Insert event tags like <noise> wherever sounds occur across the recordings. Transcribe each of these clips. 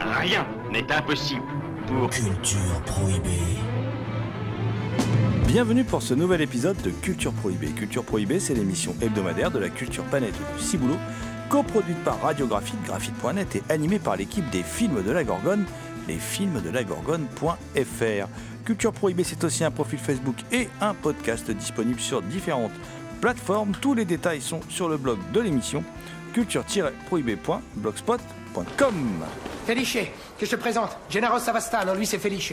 Rien n'est impossible pour... Culture prohibée. Bienvenue pour ce nouvel épisode de Culture Prohibée. Culture Prohibée, c'est l'émission hebdomadaire de la culture planète du Ciboulot, coproduite par Radiographite, graphite.net et animée par l'équipe des films de la Gorgone, les films de la Gorgone.fr. Culture Prohibée, c'est aussi un profil Facebook et un podcast disponible sur différentes plateformes. Tous les détails sont sur le blog de l'émission culture-prohibée.blogspot.com. Felice, que je te présente. Gennaro Savastano, lui c'est Felice.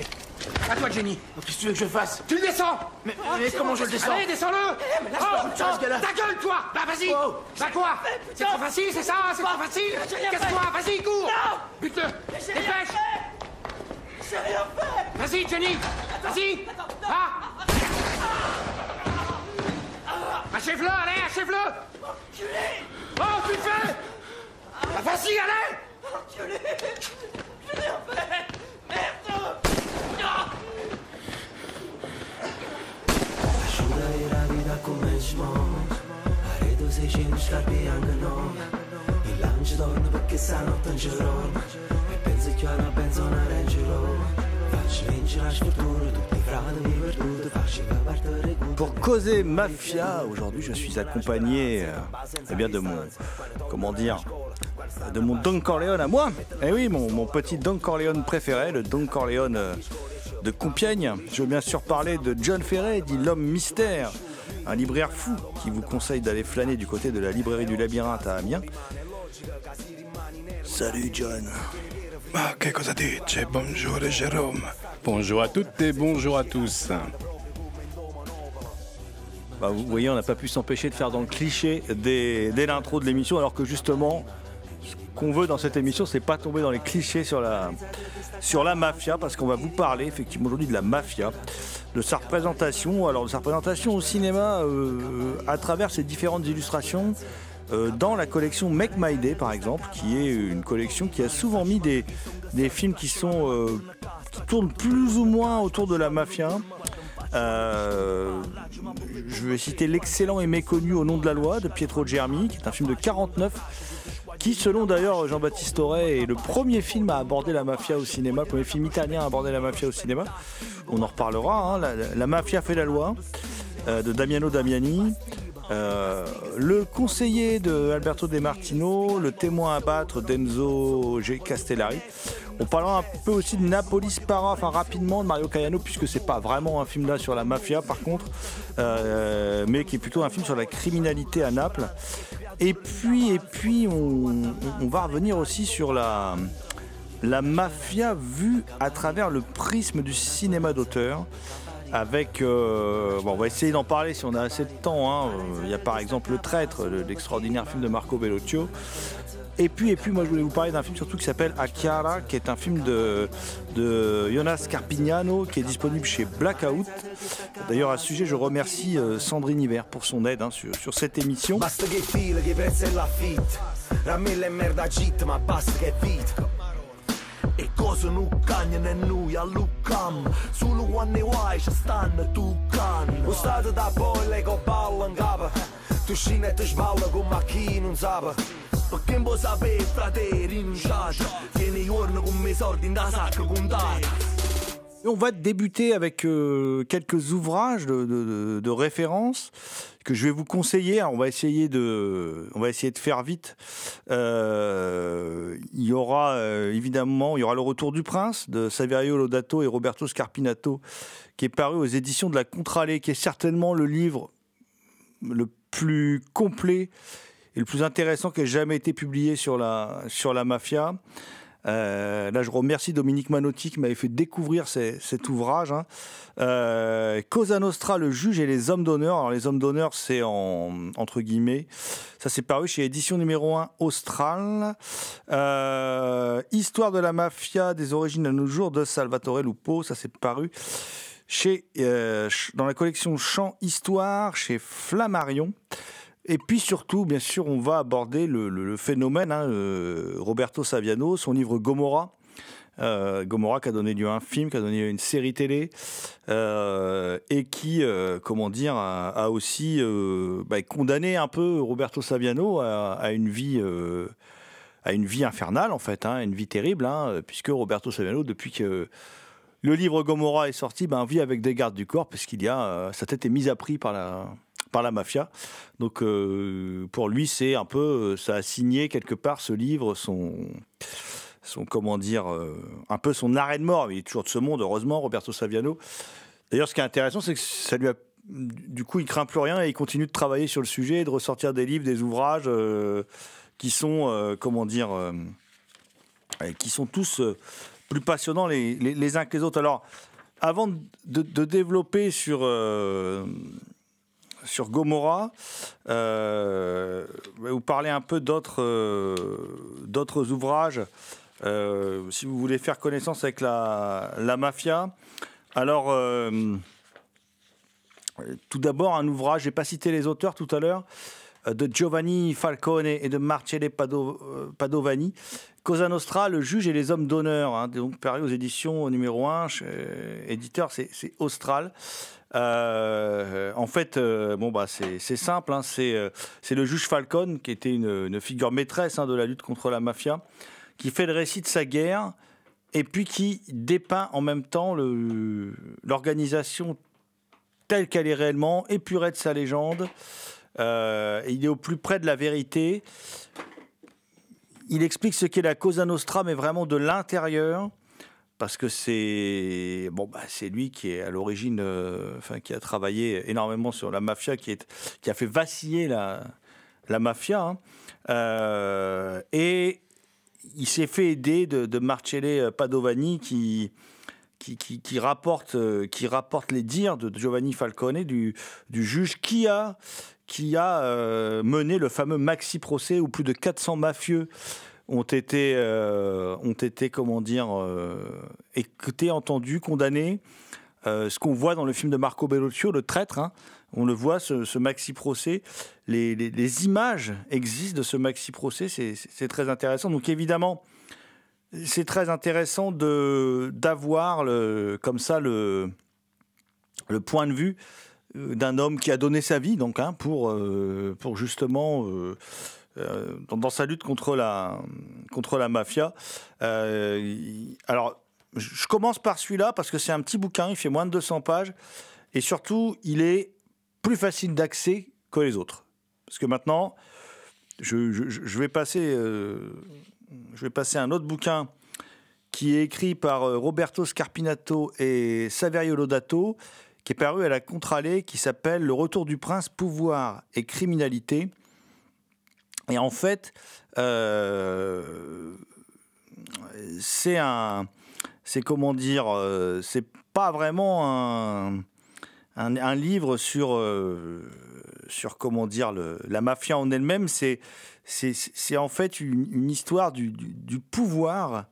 À toi, Jenny. Qu'est-ce que tu veux que je fasse Tu le descends Mais, mais comment je le descends Allez, descends-le mais pas, Oh, je. Ta gueule, toi Bah, vas-y Oh. Bah, quoi C'est trop facile, c'est ça C'est trop facile Casse-toi, vas-y, cours Bute-le. Dépêche. J'ai rien fait. Vas-y, Jenny. Vas-y. Ah. Achève-le, allez, achève-le. Oh, tu le fais. Bah, vas-y, allez Pour causer mafia, aujourd'hui je suis accompagné euh, eh de mon, comment dire, de mon Don Corleone à moi. Eh oui, mon, mon petit Don Corleone préféré, le Don Corleone euh, de Compiègne. Je veux bien sûr parler de John Ferret, dit l'homme mystère, un libraire fou qui vous conseille d'aller flâner du côté de la librairie du labyrinthe à Amiens. Salut John. Ma che cosa dice? Bonjour Jérôme. Bonjour à toutes et bonjour à tous. Bah, vous voyez, on n'a pas pu s'empêcher de faire dans le cliché dès, dès l'intro de l'émission, alors que justement, qu'on veut dans cette émission, c'est pas tomber dans les clichés sur la, sur la mafia, parce qu'on va vous parler effectivement aujourd'hui de la mafia, de sa représentation, alors de sa représentation au cinéma euh, à travers ses différentes illustrations. euh, dans la collection Make My Day par exemple, qui est une collection qui a souvent mis des, des films qui sont euh, qui tournent plus ou moins autour de la mafia. Je vais citer l'excellent et méconnu Au nom de la loi de Pietro Germi, qui est un film de 49, qui selon d'ailleurs Jean-Baptiste Auré est le premier film à aborder la mafia au cinéma, le premier film italien à aborder la mafia au cinéma. On en reparlera. hein. La, mafia fait la loi euh, de Damiano Damiani. Euh, le conseiller de Alberto De Martino, le témoin à battre d'Enzo G. Castellari. On parlera un peu aussi de Napoli Spara, enfin rapidement de Mario Caiano, puisque c'est pas vraiment un film là sur la mafia par contre, euh, mais qui est plutôt un film sur la criminalité à Naples. Et puis, et puis on, va revenir aussi sur la, mafia vue à travers le prisme du cinéma d'auteur. Avec, euh, bon, on va essayer d'en parler si on a assez de temps. hein. Euh, Il y a par exemple Le Traître, le- l'extraordinaire film de Marco Bellocchio. Et puis, et puis, moi, je voulais vous parler d'un film surtout qui s'appelle Akiara, qui est un film de, Jonas Carpignano, qui est disponible chez Blackout. D'ailleurs, à ce sujet, je remercie euh, Sandrine Hiver pour son aide hein, sur, sur cette émission. E on va débuter avec euh, quelques ouvrages de référence que je vais vous conseiller. Alors, on va essayer de, on va essayer de faire vite. Euh, il y aura euh, évidemment, il y aura le Retour du Prince de Saverio Lodato et Roberto Scarpinato, qui est paru aux éditions de la Contralée, qui est certainement le livre le plus complet et le plus intéressant qui ait jamais été publié sur la sur la mafia. Euh, là, je remercie Dominique Manotti qui m'avait fait découvrir cet ouvrage. hein. Euh, Cosa Nostra, le juge et les hommes d'honneur. Alors, les hommes d'honneur, c'est en, entre guillemets. Ça, c'est paru chez édition numéro 1 Austral. Euh, Histoire de la mafia des origines à nos jours de Salvatore Lupo. Ça, c'est paru chez, ch- dans la collection Chant Histoire chez Flammarion. Et puis surtout, bien sûr, on va aborder le, phénomène, hein, euh, Roberto Saviano, son livre Gomorra. Euh, Gomorra qui a donné lieu à un film, qui a donné lieu à une série télé, euh, et qui, euh, comment dire, a, aussi bah, condamné un peu Roberto Saviano à, une vie, à une vie infernale en fait, hein, une vie terrible, hein, puisque Roberto Saviano, depuis que le livre Gomorra est sorti, ben, vit avec des gardes du corps, parce qu'il y a sa tête est mise à prix par la par la mafia. Donc euh, pour lui, c'est un peu, euh, ça a signé quelque part ce livre, son, son comment dire, euh, un peu son arrêt de mort. Il est toujours de ce monde, heureusement, Roberto Saviano. D'ailleurs, ce qui est intéressant, c'est que ça lui a, du coup, il craint plus rien et il continue de travailler sur le sujet, et de ressortir des livres, des ouvrages qui sont, comment dire, qui sont tous plus passionnants les, uns que les autres. Alors, avant de, développer sur sur Gomorra, euh, je vous parler un peu d'autres euh, ouvrages. euh, si vous voulez faire connaissance avec la, la mafia, alors euh, tout d'abord un ouvrage. J'ai pas cité les auteurs tout à l'heure de Giovanni Falcone et de Marcelle Pado- Padovani. Cosa Nostra, le juge et les hommes d'honneur, hein, donc paru aux éditions numéro 1, chez- éditeur c'est Austral. Euh, en fait, euh, bon bah c'est simple, hein, c'est euh, c'est le juge Falcone qui était une, figure maîtresse hein, de la lutte contre la mafia, qui fait le récit de sa guerre et puis qui dépeint en même temps l'organisation telle qu'elle est réellement, épurée de sa légende. Il est au plus près de la vérité. Il explique ce qu'est la Cosa Nostra, mais vraiment de l'intérieur, parce que c'est bon, bah, c'est lui qui est à l'origine, euh, qui a travaillé énormément sur la mafia, qui, a fait vaciller la, mafia, hein. Euh, et il s'est fait aider de, de Marcelle Padovani qui rapporte, euh, qui rapporte les dires de Giovanni Falcone, du, juge qui a, mené le fameux maxi procès où plus de 400 mafieux ont été, euh, ont été comment dire, euh, écoutés, entendus, condamnés. Euh, ce qu'on voit dans le film de Marco Bellocchio, Le Traître, hein, on le voit, ce, ce maxi procès. Les, images existent de ce maxi procès, c'est très intéressant. Donc évidemment, c'est très intéressant d'avoir comme ça le le point de vue d'un homme qui a donné sa vie donc hein, pour pour justement euh, dans, sa lutte contre la contre la mafia. Euh, alors je commence par celui-là parce que c'est un petit bouquin, il fait moins de 200 pages et surtout il est plus facile d'accès que les autres parce que maintenant je, vais passer euh, je vais passer un autre bouquin qui est écrit par Roberto Scarpinato et Saverio Lodato, qui est paru à la Contralée, qui s'appelle Le retour du prince, pouvoir et criminalité. Et en fait, euh, c'est un, c'est comment dire, euh, c'est pas vraiment un, livre sur, euh, sur comment dire, la mafia en elle-même. C'est, c'est, en fait une, histoire du, du- pouvoir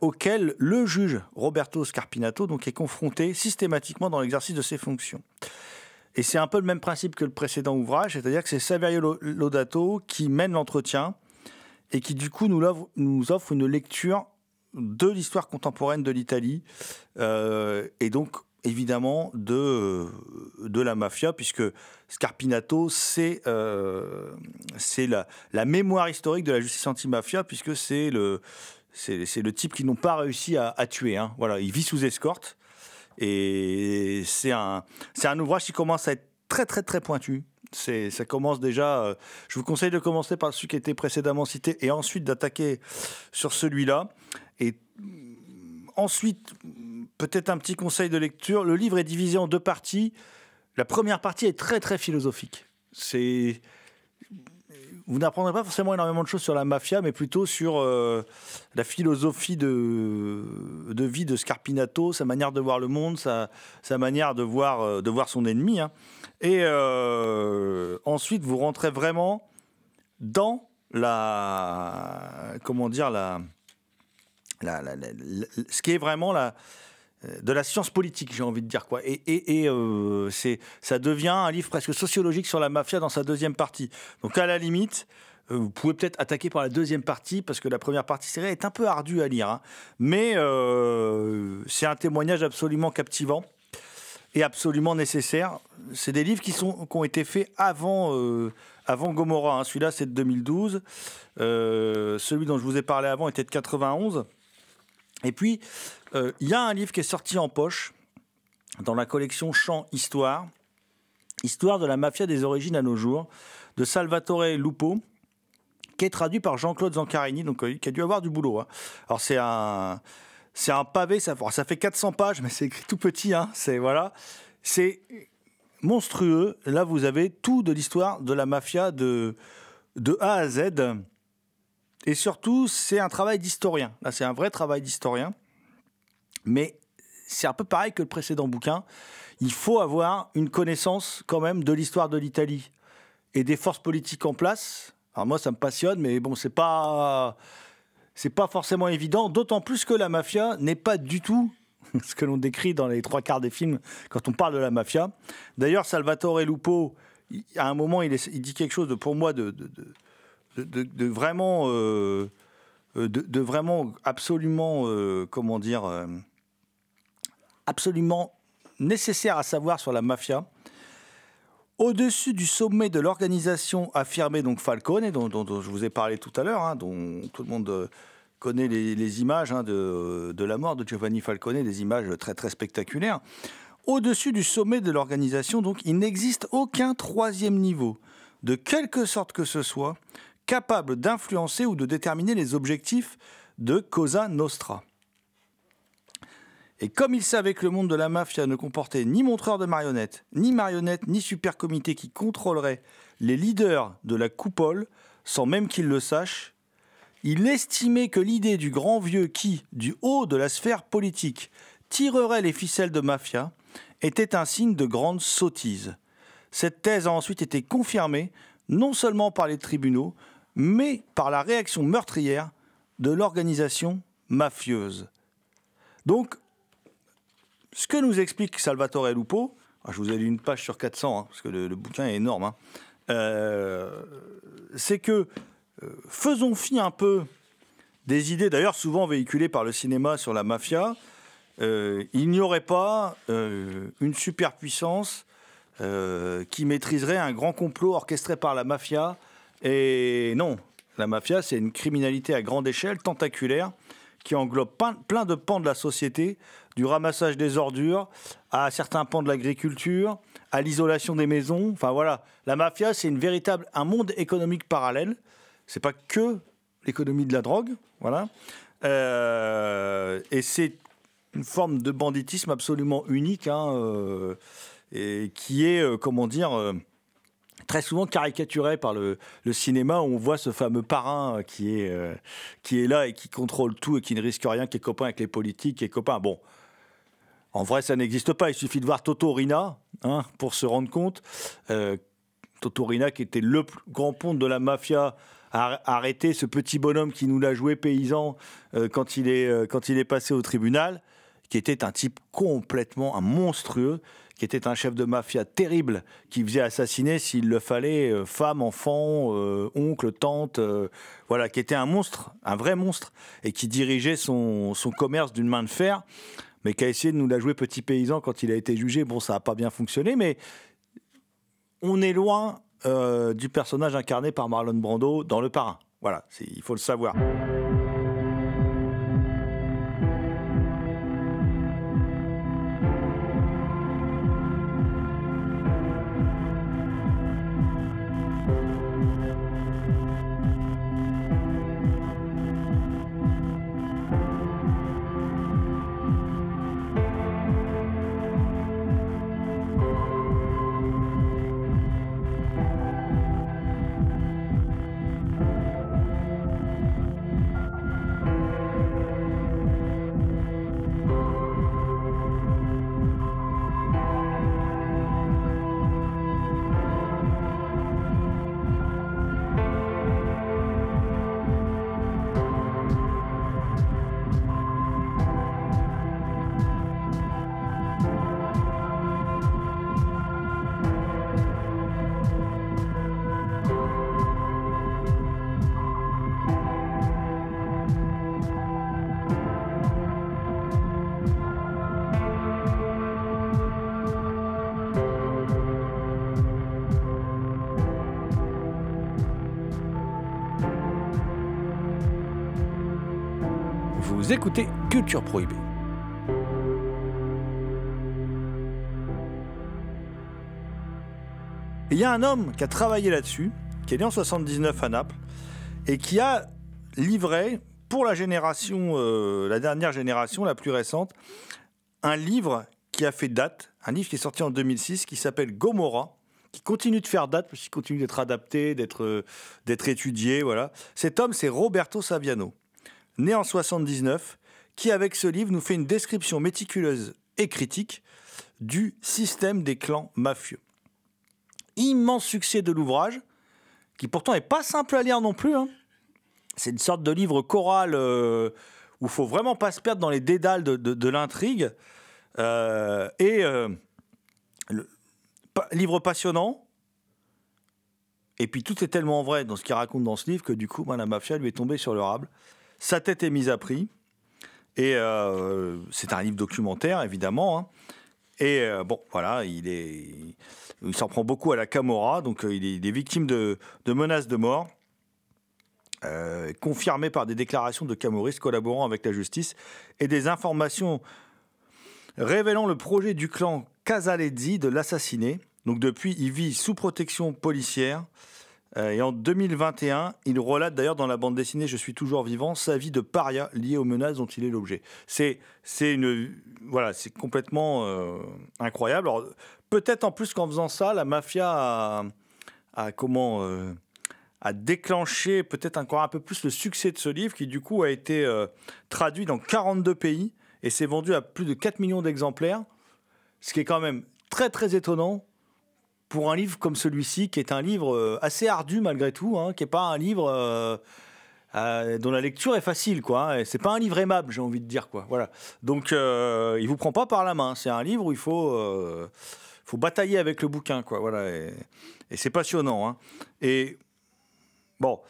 auquel le juge Roberto Scarpinato donc, est confronté systématiquement dans l'exercice de ses fonctions. Et c'est un peu le même principe que le précédent ouvrage, c'est-à-dire que c'est Saverio Lo- Lodato qui mène l'entretien et qui du coup nous offre, une lecture de l'histoire contemporaine de l'Italie euh, et donc évidemment de, de la mafia, puisque Scarpinato, c'est euh, c'est la, la mémoire historique de la justice anti-mafia, puisque c'est le, le type qui n'ont pas réussi à, à tuer. hein. Voilà, il vit sous escorte. Et c'est un, ouvrage qui commence à être très, très, très pointu. Ça commence déjà. euh, je vous conseille de commencer par celui qui était précédemment cité et ensuite d'attaquer sur celui-là. Et mm, ensuite, peut-être un petit conseil de lecture. Le livre est divisé en deux parties. La première partie est très, très philosophique. C'est vous n'apprendrez pas forcément énormément de choses sur la mafia, mais plutôt sur euh, la philosophie de, vie de Scarpinato, sa manière de voir le monde, sa, manière de voir, euh, de voir son ennemi. hein. Et euh, ensuite, vous rentrez vraiment dans la. Comment dire la, ce qui est vraiment la, de la science politique, j'ai envie de dire quoi. Et, et- euh, c'est, ça devient un livre presque sociologique sur la mafia dans sa deuxième partie. Donc à la limite, euh, vous pouvez peut-être attaquer par la deuxième partie parce que la première partie série est un peu ardue à lire, hein. mais euh, c'est un témoignage absolument captivant et absolument nécessaire. C'est des livres qui, sont, qui ont été faits avant, euh, avant Gomorrah. hein. Celui-là, c'est de 2012. Euh, celui dont je vous ai parlé avant était de 91. Et puis, euh, il y a un livre qui est sorti en poche dans la collection Champ Histoire, Histoire de la mafia des origines à nos jours, de Salvatore Lupo, qui est traduit par Jean-Claude Zancarini, donc euh, qui a dû avoir du boulot. hein. Alors c'est un, c'est un pavé, ça, ça fait 400 pages, mais c'est écrit tout petit. Hein, c'est voilà, c'est monstrueux. Là, vous avez tout de l'histoire de la mafia de de A à Z. Et surtout, c'est un travail d'historien. Là, c'est un vrai travail d'historien. Mais c'est un peu pareil que le précédent bouquin. Il faut avoir une connaissance quand même de l'histoire de l'Italie et des forces politiques en place. Alors moi, ça me passionne, mais bon, c'est pas c'est pas forcément évident. D'autant plus que la mafia n'est pas du tout <laughs> ce que l'on décrit dans les trois quarts des films quand on parle de la mafia. D'ailleurs, Salvatore Lupo, à un moment, il, dit quelque chose de, pour moi de, vraiment, euh, de, de vraiment absolument, euh, comment dire, euh, absolument nécessaire à savoir sur la mafia. Au-dessus du sommet de l'organisation affirmée donc Falcone, dont, je vous ai parlé tout à l'heure, hein, dont tout le monde euh, connaît les, les images hein, de, de la mort de Giovanni Falcone, des images très très spectaculaires. Au-dessus du sommet de l'organisation, donc, il n'existe aucun troisième niveau, de quelque sorte que ce soit, capable d'influencer ou de déterminer les objectifs de Cosa Nostra. Et comme il savait que le monde de la mafia ne comportait ni montreur de marionnettes, ni marionnettes, ni super comité qui contrôlerait les leaders de la coupole, sans même qu'il le sache, il estimait que l'idée du grand vieux qui, du haut de la sphère politique, tirerait les ficelles de mafia était un signe de grande sottise. Cette thèse a ensuite été confirmée non seulement par les tribunaux, mais par la réaction meurtrière de l'organisation mafieuse. Donc, ce que nous explique Salvatore Lupo, ah, je vous ai lu une page sur 400, hein, parce que le, bouquin est énorme, hein, euh, c'est que euh, faisons fi un peu des idées, d'ailleurs souvent véhiculées par le cinéma sur la mafia. Euh, il n'y aurait pas une superpuissance qui maîtriserait un grand complot orchestré par la mafia. Et non, la mafia, c'est une criminalité à grande échelle, tentaculaire, qui englobe plein, de pans de la société, du ramassage des ordures à certains pans de l'agriculture, à l'isolation des maisons. Enfin voilà, la mafia, c'est une véritable un monde économique parallèle. C'est pas que l'économie de la drogue, voilà. Euh, et c'est une forme de banditisme absolument unique, hein, euh, et qui est, euh, comment dire, très souvent caricaturé par le, cinéma où on voit ce fameux parrain euh, qui est, euh, qui est là et qui contrôle tout et qui ne risque rien, qui est copain avec les politiques, qui est copain. Bon, en vrai, ça n'existe pas. Il suffit de voir Toto Rina hein, pour se rendre compte. Euh, Toto Rina, qui était le grand ponte de la mafia, a arrêté ce petit bonhomme qui nous l'a joué paysan quand, il est, quand il est passé au tribunal, qui était un type complètement monstrueux, qui était un chef de mafia terrible, qui faisait assassiner s'il le fallait, euh, femme, enfant, euh, oncle, tante, euh, voilà, qui était un monstre, un vrai monstre, et qui dirigeait son, son commerce d'une main de fer, mais qui a essayé de nous la jouer petit paysan quand il a été jugé. Bon, ça n'a pas bien fonctionné, mais on est loin du personnage incarné par Marlon Brando dans Le Parrain. Voilà, il faut le savoir. Vous écoutez Culture Prohibée. Il y a un homme qui a travaillé là-dessus, qui est né en 79 à Naples, et qui a livré pour la génération, euh, la dernière génération, la plus récente, un livre qui a fait date, un livre qui est sorti en 2006, qui s'appelle Gomorrah, qui continue de faire date, parce qu'il continue d'être adapté, d'être euh, d'être étudié, voilà. Cet homme, c'est Roberto Saviano, né en 79, qui avec ce livre nous fait une description méticuleuse et critique du système des clans mafieux. Immense succès de l'ouvrage, qui pourtant est pas simple à lire non plus. hein. C'est une sorte de livre choral euh, où il faut vraiment pas se perdre dans les dédales de, l'intrigue. Euh, et euh, livre passionnant. Et puis tout est tellement vrai dans ce qu'il raconte dans ce livre que du coup, la mafia lui est tombée sur le rable. Sa tête est mise à prix. Et euh, c'est un livre documentaire, évidemment. hein. Et euh, bon, voilà, il est, il s'en prend beaucoup à la Camorra, donc euh, il, est, victime de, menaces de mort, confirmées par des déclarations de camoristes collaborant avec la justice et des informations révélant le projet du clan Casalezzi de l'assassiner. Donc depuis, il vit sous protection policière. Euh, et en 2021, il relate d'ailleurs dans la bande dessinée Je suis toujours vivant sa vie de paria liée aux menaces dont il est l'objet. C'est une voilà, c'est complètement euh, incroyable. Peut-être en plus qu'en faisant ça, la mafia a, comment euh, a déclenché peut-être encore un peu plus le succès de ce livre qui du coup a été traduit dans 42 pays et s'est vendu à plus de 4 millions d'exemplaires, ce qui est quand même très très étonnant pour un livre comme celui-ci, qui est un livre euh, assez ardu malgré tout, hein, qui n'est pas un livre euh, euh, dont la lecture est facile, quoi. hein, c'est pas un livre aimable, j'ai envie de dire, quoi. Voilà. Donc, euh, il vous prend pas par la main. C'est un livre où il faut, faut batailler avec le bouquin, quoi. Voilà. Et, c'est passionnant. hein. Et bon,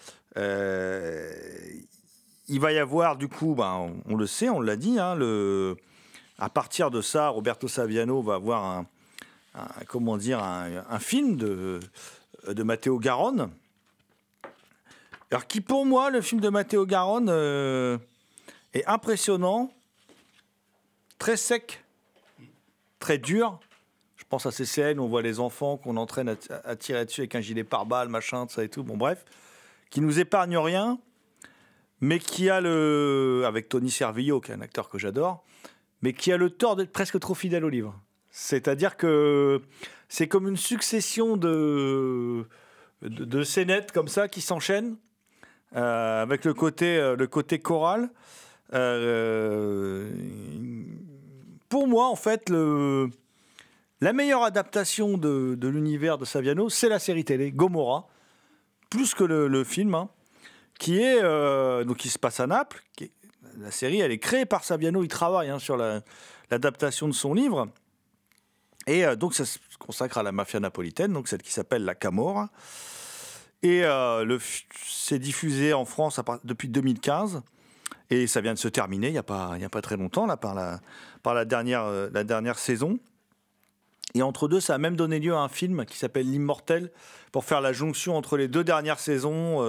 il va y avoir du coup, ben, on, on le sait, on l'a dit, hein, le, à partir de ça, Roberto Saviano va avoir un, comment dire, un, film de, Matteo Garonne. Alors qui pour moi, le film de Matteo Garonne euh, est impressionnant, très sec, très dur. Je pense à ces scènes où on voit les enfants qu'on entraîne à, à tirer dessus avec un gilet pare-balles, machin, ça et tout. Bon bref, qui nous épargne rien, mais qui a le, avec Tony Servillo, qui est un acteur que j'adore, mais qui a le tort d'être presque trop fidèle au livre. C'est-à-dire que c'est comme une succession de, scénettes comme ça qui s'enchaînent euh, avec le côté, euh, le côté choral. Euh, pour moi, en fait, la meilleure adaptation de, l'univers de Saviano, c'est la série télé Gomorrah, plus que le, film, hein, qui est qui se passe à Naples. la série, elle est créée par Saviano. Il travaille hein, sur la- l'adaptation de son livre. Et euh, donc, ça se consacre à la mafia napolitaine, donc celle qui s'appelle la Camorra. Et euh, c'est diffusé en France depuis 2015. Et ça vient de se terminer il n'y a, pas- a pas très longtemps, par euh, la dernière saison. Et entre deux, ça a même donné lieu à un film qui s'appelle L'Immortel, pour faire la jonction entre les deux dernières saisons.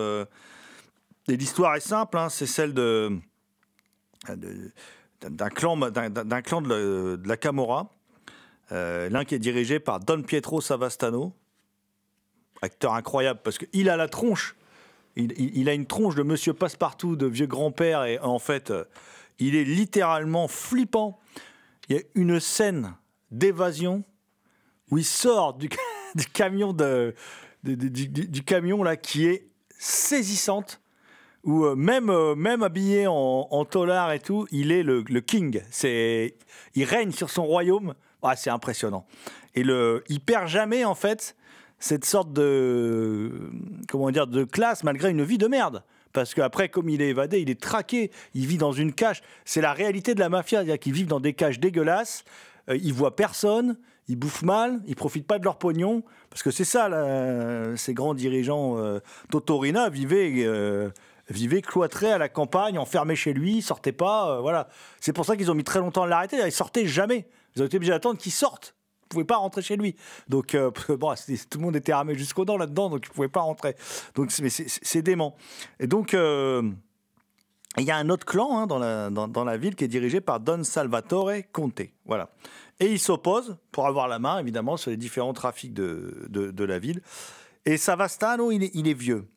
et l'histoire est simple, hein, c'est celle d'un clan, de la Camorra. Euh, L'un qui est dirigé par Don Pietro Savastano, acteur incroyable parce qu'il a la tronche. Il, a une tronche de monsieur Passepartout, de vieux grand-père, et en fait, euh, il est littéralement flippant. Il y a une scène d'évasion où il sort du, <laughs> camion du, camion là qui est saisissante. Où euh, même même habillé en, en et tout, il est le, le king. C'est il règne sur son royaume. Ah, c'est impressionnant. Et le il perd jamais en fait cette sorte de comment dire de classe malgré une vie de merde. Parce qu'après, comme il est évadé, il est traqué, il vit dans une cage. C'est la réalité de la mafia, c'est-à-dire qu'ils vivent dans des cages dégueulasses, euh, ils voient personne, ils bouffent mal, ils profitent pas de leur pognon. Parce que c'est ça, ces grands dirigeants. Euh, Totorina vivait, euh, vivait cloîtré à la campagne, enfermé chez lui, il sortait pas. euh, voilà. C'est pour ça qu'ils ont mis très longtemps à l'arrêter. Il sortait jamais. Ils ont été obligés d'attendre qu'il sorte. Ils pouvaient pas rentrer chez lui. Donc, euh, tout le monde était armé jusqu'aux dents là-dedans, donc ils pouvaient pas rentrer. Donc, mais c'est dément. Et donc, euh, il y a un autre clan hein, dans, la, ville qui est dirigé par Don Salvatore Conte. Voilà. Et il s'oppose pour avoir la main, évidemment, sur les différents trafics de, la ville. Et Savastano, il est, il vieux.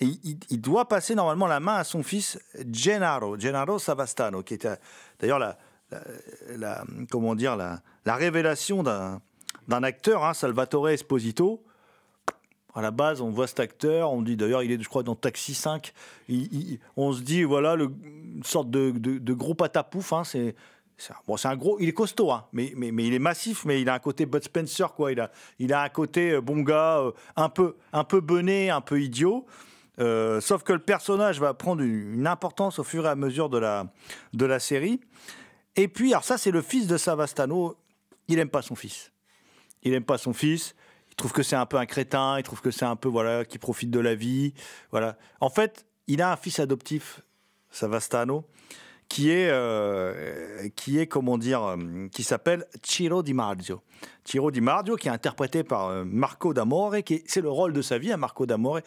Et il, il doit passer normalement la main à son fils Gennaro, Gennaro Savastano, qui était d'ailleurs la, la, comment dire, la, la révélation d'un acteur, hein, Salvatore Esposito. À la base, on voit cet acteur, on dit d'ailleurs, il est, je crois, dans Taxi 5. Il- il- on se dit, voilà, le, une sorte de, de, gros patapouf. Hein, c'est, bon, un gros, il est costaud, hein, mais, mais, mais il est massif, mais il a un côté Bud Spencer, quoi. Il a, il a un côté euh, bon gars, euh, un peu, un peu bené, un peu idiot. Euh, sauf que le personnage va prendre une, une importance au fur et à mesure de la, de la série. Et puis, alors ça, c'est le fils de Savastano. Il aime pas son fils. Il aime pas son fils. Il trouve que c'est un peu un crétin. Il trouve que c'est un peu voilà qui profite de la vie. Voilà. En fait, il a un fils adoptif, Savastano, qui est euh, qui est comment dire, euh, qui s'appelle Ciro Di Marzio. Ciro Di Marzio, qui est interprété par euh, Marco D'Amore, qui est- c'est le rôle de sa vie, à Marco D'Amore.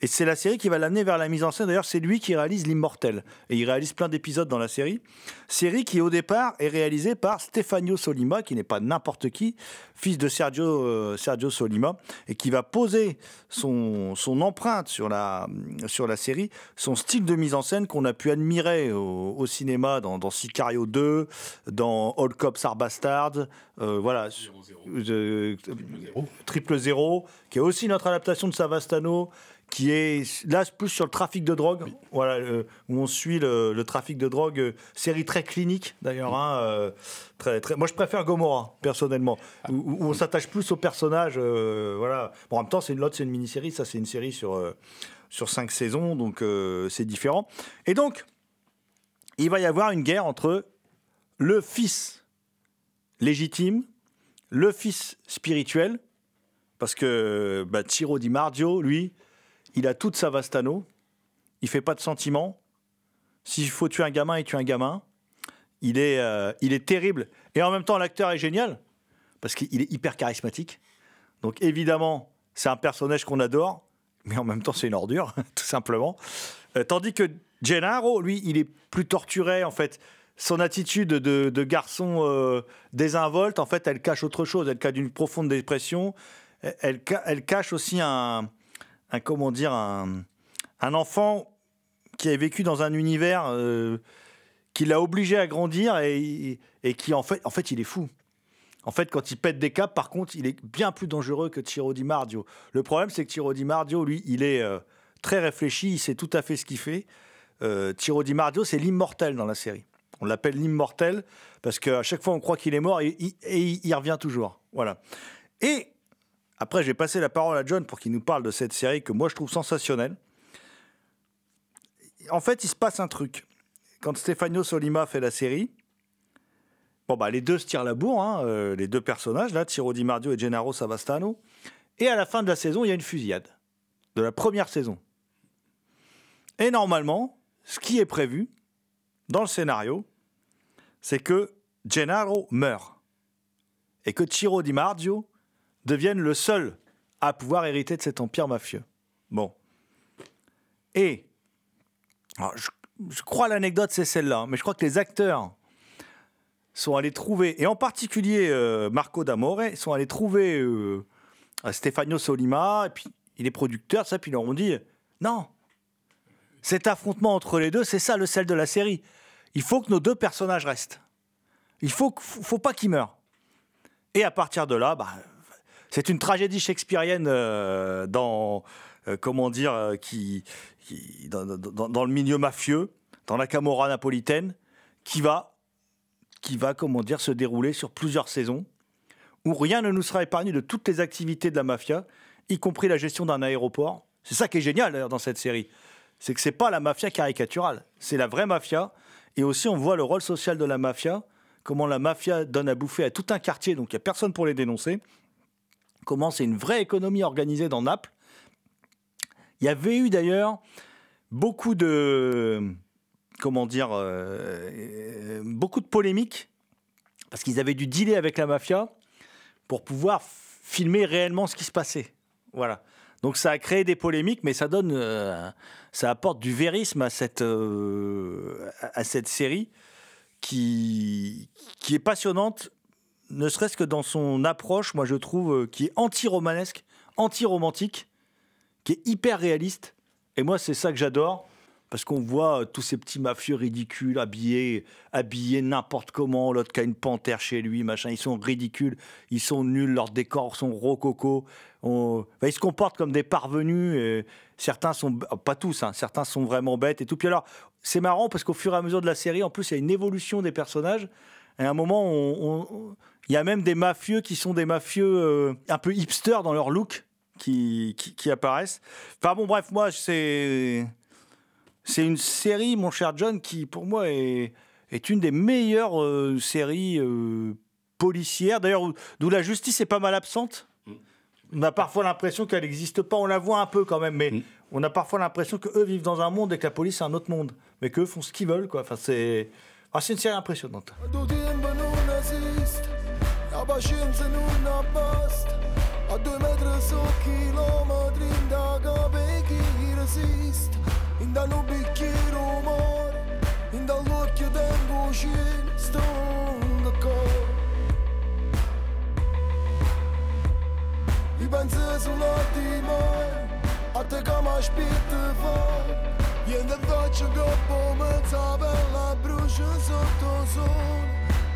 Et c'est la série qui va l'amener vers la mise en scène. D'ailleurs, c'est lui qui réalise L'Immortel. Et il réalise plein d'épisodes dans la série. Série qui, au départ, est réalisée par Stefano Solima, qui n'est pas n'importe qui, fils de Sergio, euh, Sergio Solima, et qui va poser son, son empreinte sur la, sur la série, son style de mise en scène qu'on a pu admirer au, cinéma dans, Sicario 2, dans All Cops Are Bastards, euh, voilà, Triple Zéro, qui est aussi notre adaptation de Savastano, qui est là plus sur le trafic de drogue, voilà, euh, où on suit le, le trafic de drogue, euh, série très clinique d'ailleurs. hein, euh, très, très, moi, je préfère Gomorrah personnellement, où, où on s'attache plus au personnage. euh, voilà. Bon, en même temps, c'est une l'autre, c'est une mini-série. Ça, c'est une série sur sur cinq saisons, donc c'est différent. Et donc, il va y avoir une guerre entre le fils légitime, le fils spirituel, parce que bah, Ciro Di Marzio, lui, il a toute sa Vastano, il fait pas de sentiments. S'il faut tuer un gamin, il tue un gamin. Il est, euh, il est terrible. Et en même temps, l'acteur est génial, parce qu'il est hyper charismatique. Donc évidemment, c'est un personnage qu'on adore, mais en même temps, c'est une ordure, <laughs> tout simplement. Euh, tandis que Gennaro, lui, il est plus torturé, en fait. Son attitude de, garçon euh, désinvolte, en fait, elle cache autre chose. Elle cache une profonde dépression. Elle, elle ca- elle cache aussi un, comment dire, un, un enfant qui a vécu dans un univers euh, qui l'a obligé à grandir et, qui, en fait, en fait, il est fou. En fait, quand il pète des câbles, par contre, il est bien plus dangereux que Ciro Di Marzio. Le problème, c'est que Ciro Di Marzio, lui, il est euh, très réfléchi, il sait tout à fait ce qu'il fait. Ciro Di Marzio, c'est l'immortel dans la série. On l'appelle l'immortel parce qu'à chaque fois, on croit qu'il est mort et, il- revient toujours. Voilà. Et après, j'ai passé la parole à John pour qu'il nous parle de cette série que moi, je trouve sensationnelle. En fait, il se passe un truc. Quand Stefano Solima fait la série, Bon, bah, les deux se tirent la bourre, hein, euh, les deux personnages, là, Ciro Di Marzio et Gennaro Savastano. Et à la fin de la saison, il y a une fusillade. De la première saison. Et normalement, ce qui est prévu dans le scénario, c'est que Gennaro meurt. Et que Ciro Di Marzio devienne le seul à pouvoir hériter de cet empire mafieux. Bon. Et, je, je crois l'anecdote, c'est celle-là, mais je crois que les acteurs sont allés trouver, et en particulier euh, Marco D'Amore, sont allés trouver euh, Stefano Solima, et puis il est producteur, ça, puis ils leur ont dit non, cet affrontement entre les deux, c'est ça le sel de la série. Il faut que nos deux personnages restent. Il faut, faut pas qu'ils meurent. Et à partir de là, bah, c'est une tragédie shakespearienne euh, dans, euh, comment dire, euh, qui, dans, le milieu mafieux, dans la Camorra napolitaine, qui va qui va, comment dire, se dérouler sur plusieurs saisons, où rien ne nous sera épargné de toutes les activités de la mafia, y compris la gestion d'un aéroport. C'est ça qui est génial dans cette série. C'est que c'est pas la mafia caricaturale, c'est la vraie mafia. Et aussi, on voit le rôle social de la mafia, comment la mafia donne à bouffer à tout un quartier, donc il n'y a personne pour les dénoncer. Comment c'est une vraie économie organisée dans Naples. Il y avait eu d'ailleurs beaucoup de comment dire, euh, beaucoup de polémiques, parce qu'ils avaient dû dealer avec la mafia pour pouvoir filmer réellement ce qui se passait. Voilà. Donc ça a créé des polémiques, mais ça donne, euh, ça apporte du vérisme à cette, euh, à cette série qui, qui est passionnante, ne serait-ce que dans son approche, moi je trouve, euh, qui est anti-romanesque, anti-romantique, qui est hyper réaliste. Et moi c'est ça que j'adore. Parce qu'on voit euh, tous ces petits mafieux ridicules habillés, habillés n'importe comment, l'autre qui a une panthère chez lui, machin. Ils sont ridicules, ils sont nuls, leurs décors sont rococo. Ils se comportent comme des parvenus. Certains sont, pas tous, hein, certains sont vraiment bêtes et tout. Puis alors, c'est marrant parce qu'au fur et à mesure de la série, en plus, il y a une évolution des personnages. Et à un moment, il y a même des mafieux qui sont des mafieux euh, un peu hipsters dans leur look qui, qui, qui apparaissent. Enfin bon, bref, moi, c'est. C'est une série, mon cher John, qui pour moi est, est une des meilleures euh, séries euh, policières. D'ailleurs, où- d'où la justice est pas mal absente. On a parfois l'impression qu'elle n'existe pas. On la voit un peu quand même, mais on a parfois l'impression qu'eux vivent dans un monde et que la police c'est un autre monde. Mais qu'eux font ce qu'ils veulent, quoi. Enfin, c'est. Ah, c'est une série impressionnante. Inda nu bikir umor Inda lotje den gushin Stunda ko I ben zezu lati moj A te kam a shpit të far Jende dhe që nga po me cabe La brushë sot të zon.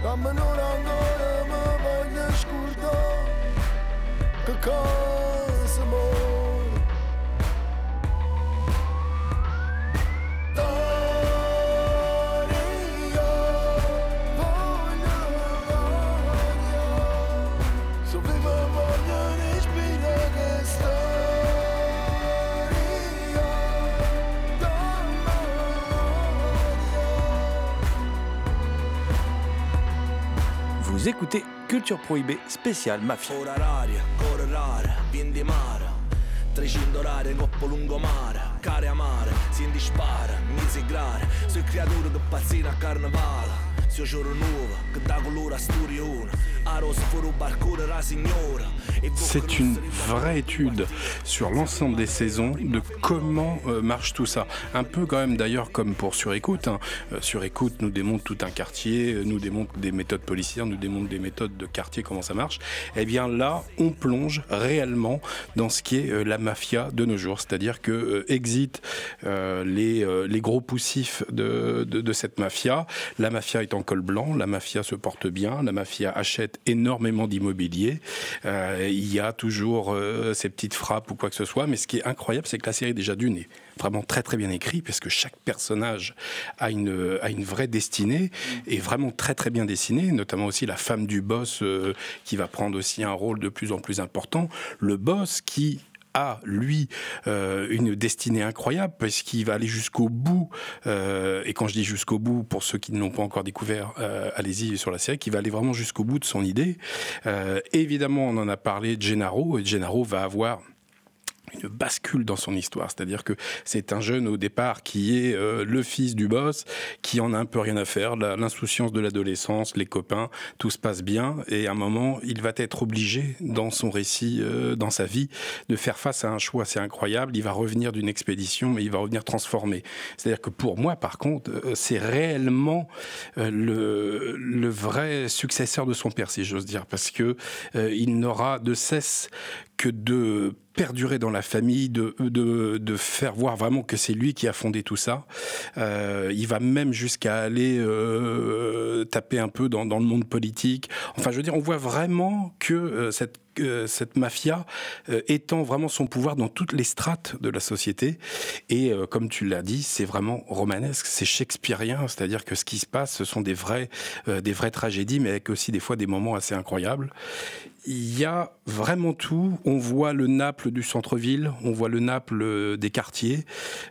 Nga mënora ngore më vojnë shkurdo Këkaj se moj Vous écoutez Culture Prohibée spéciale Mafia. 300 orari, coppo lungomare Care amare, si dispara, mi si grare. Sui creature che pazzino a carnevale Se giuro nuovo, che dà colore a sturione C'est une vraie étude sur l'ensemble des saisons de comment euh, marche tout ça. Un peu quand même d'ailleurs comme pour Surécoute. hein. Euh, Surécoute nous démontre tout un quartier, euh, nous démontre des méthodes policières, nous démontre des méthodes de quartier, comment ça marche. Eh bien là, on plonge réellement dans ce qui est euh, la mafia de nos jours. C'est-à-dire que exit les, les gros poussifs de, de, de cette mafia. La mafia est en col blanc, la mafia se porte bien, la mafia achète énormément d'immobilier. Euh, il y a toujours euh, ces petites frappes ou quoi que ce soit. Mais ce qui est incroyable, c'est que la série déjà d'une est vraiment très très bien écrite parce que chaque personnage a une, a une vraie destinée et vraiment très très bien dessinée, notamment aussi la femme du boss euh, qui va prendre aussi un rôle de plus en plus important. Le boss qui a, lui, euh, une destinée incroyable parce qu'il va aller jusqu'au bout. euh, et quand je dis jusqu'au bout, pour ceux qui ne l'ont pas encore découvert, euh, allez-y sur la série, qui va aller vraiment jusqu'au bout de son idée. Euh, évidemment, on en a parlé, Gennaro, et Gennaro va avoir une bascule dans son histoire. C'est-à-dire que c'est un jeune au départ qui est euh, le fils du boss, qui en a un peu rien à faire, l'insouciance de l'adolescence, les copains, tout se passe bien. Et à un moment, il va être obligé dans son récit, euh, dans sa vie, de faire face à un choix assez incroyable. Il va revenir d'une expédition, mais il va revenir transformé. C'est-à-dire que pour moi, par contre, euh, c'est réellement le, le vrai successeur de son père, si j'ose dire, parce que il n'aura de cesse de perdurer dans la famille, de, de, de faire voir vraiment que c'est lui qui a fondé tout ça. Euh, il va même jusqu'à aller euh, taper un peu dans, dans le monde politique. Enfin, je veux dire, on voit vraiment que euh, cette cette mafia euh, étend vraiment son pouvoir dans toutes les strates de la société. Et euh, comme tu l'as dit, c'est vraiment romanesque, c'est shakespearien, c'est-à-dire que ce qui se passe, ce sont des vrais, euh, des vraies tragédies, mais avec aussi des fois des moments assez incroyables. Il y a vraiment tout. On voit le Naples du centre-ville, on voit le Naples des quartiers,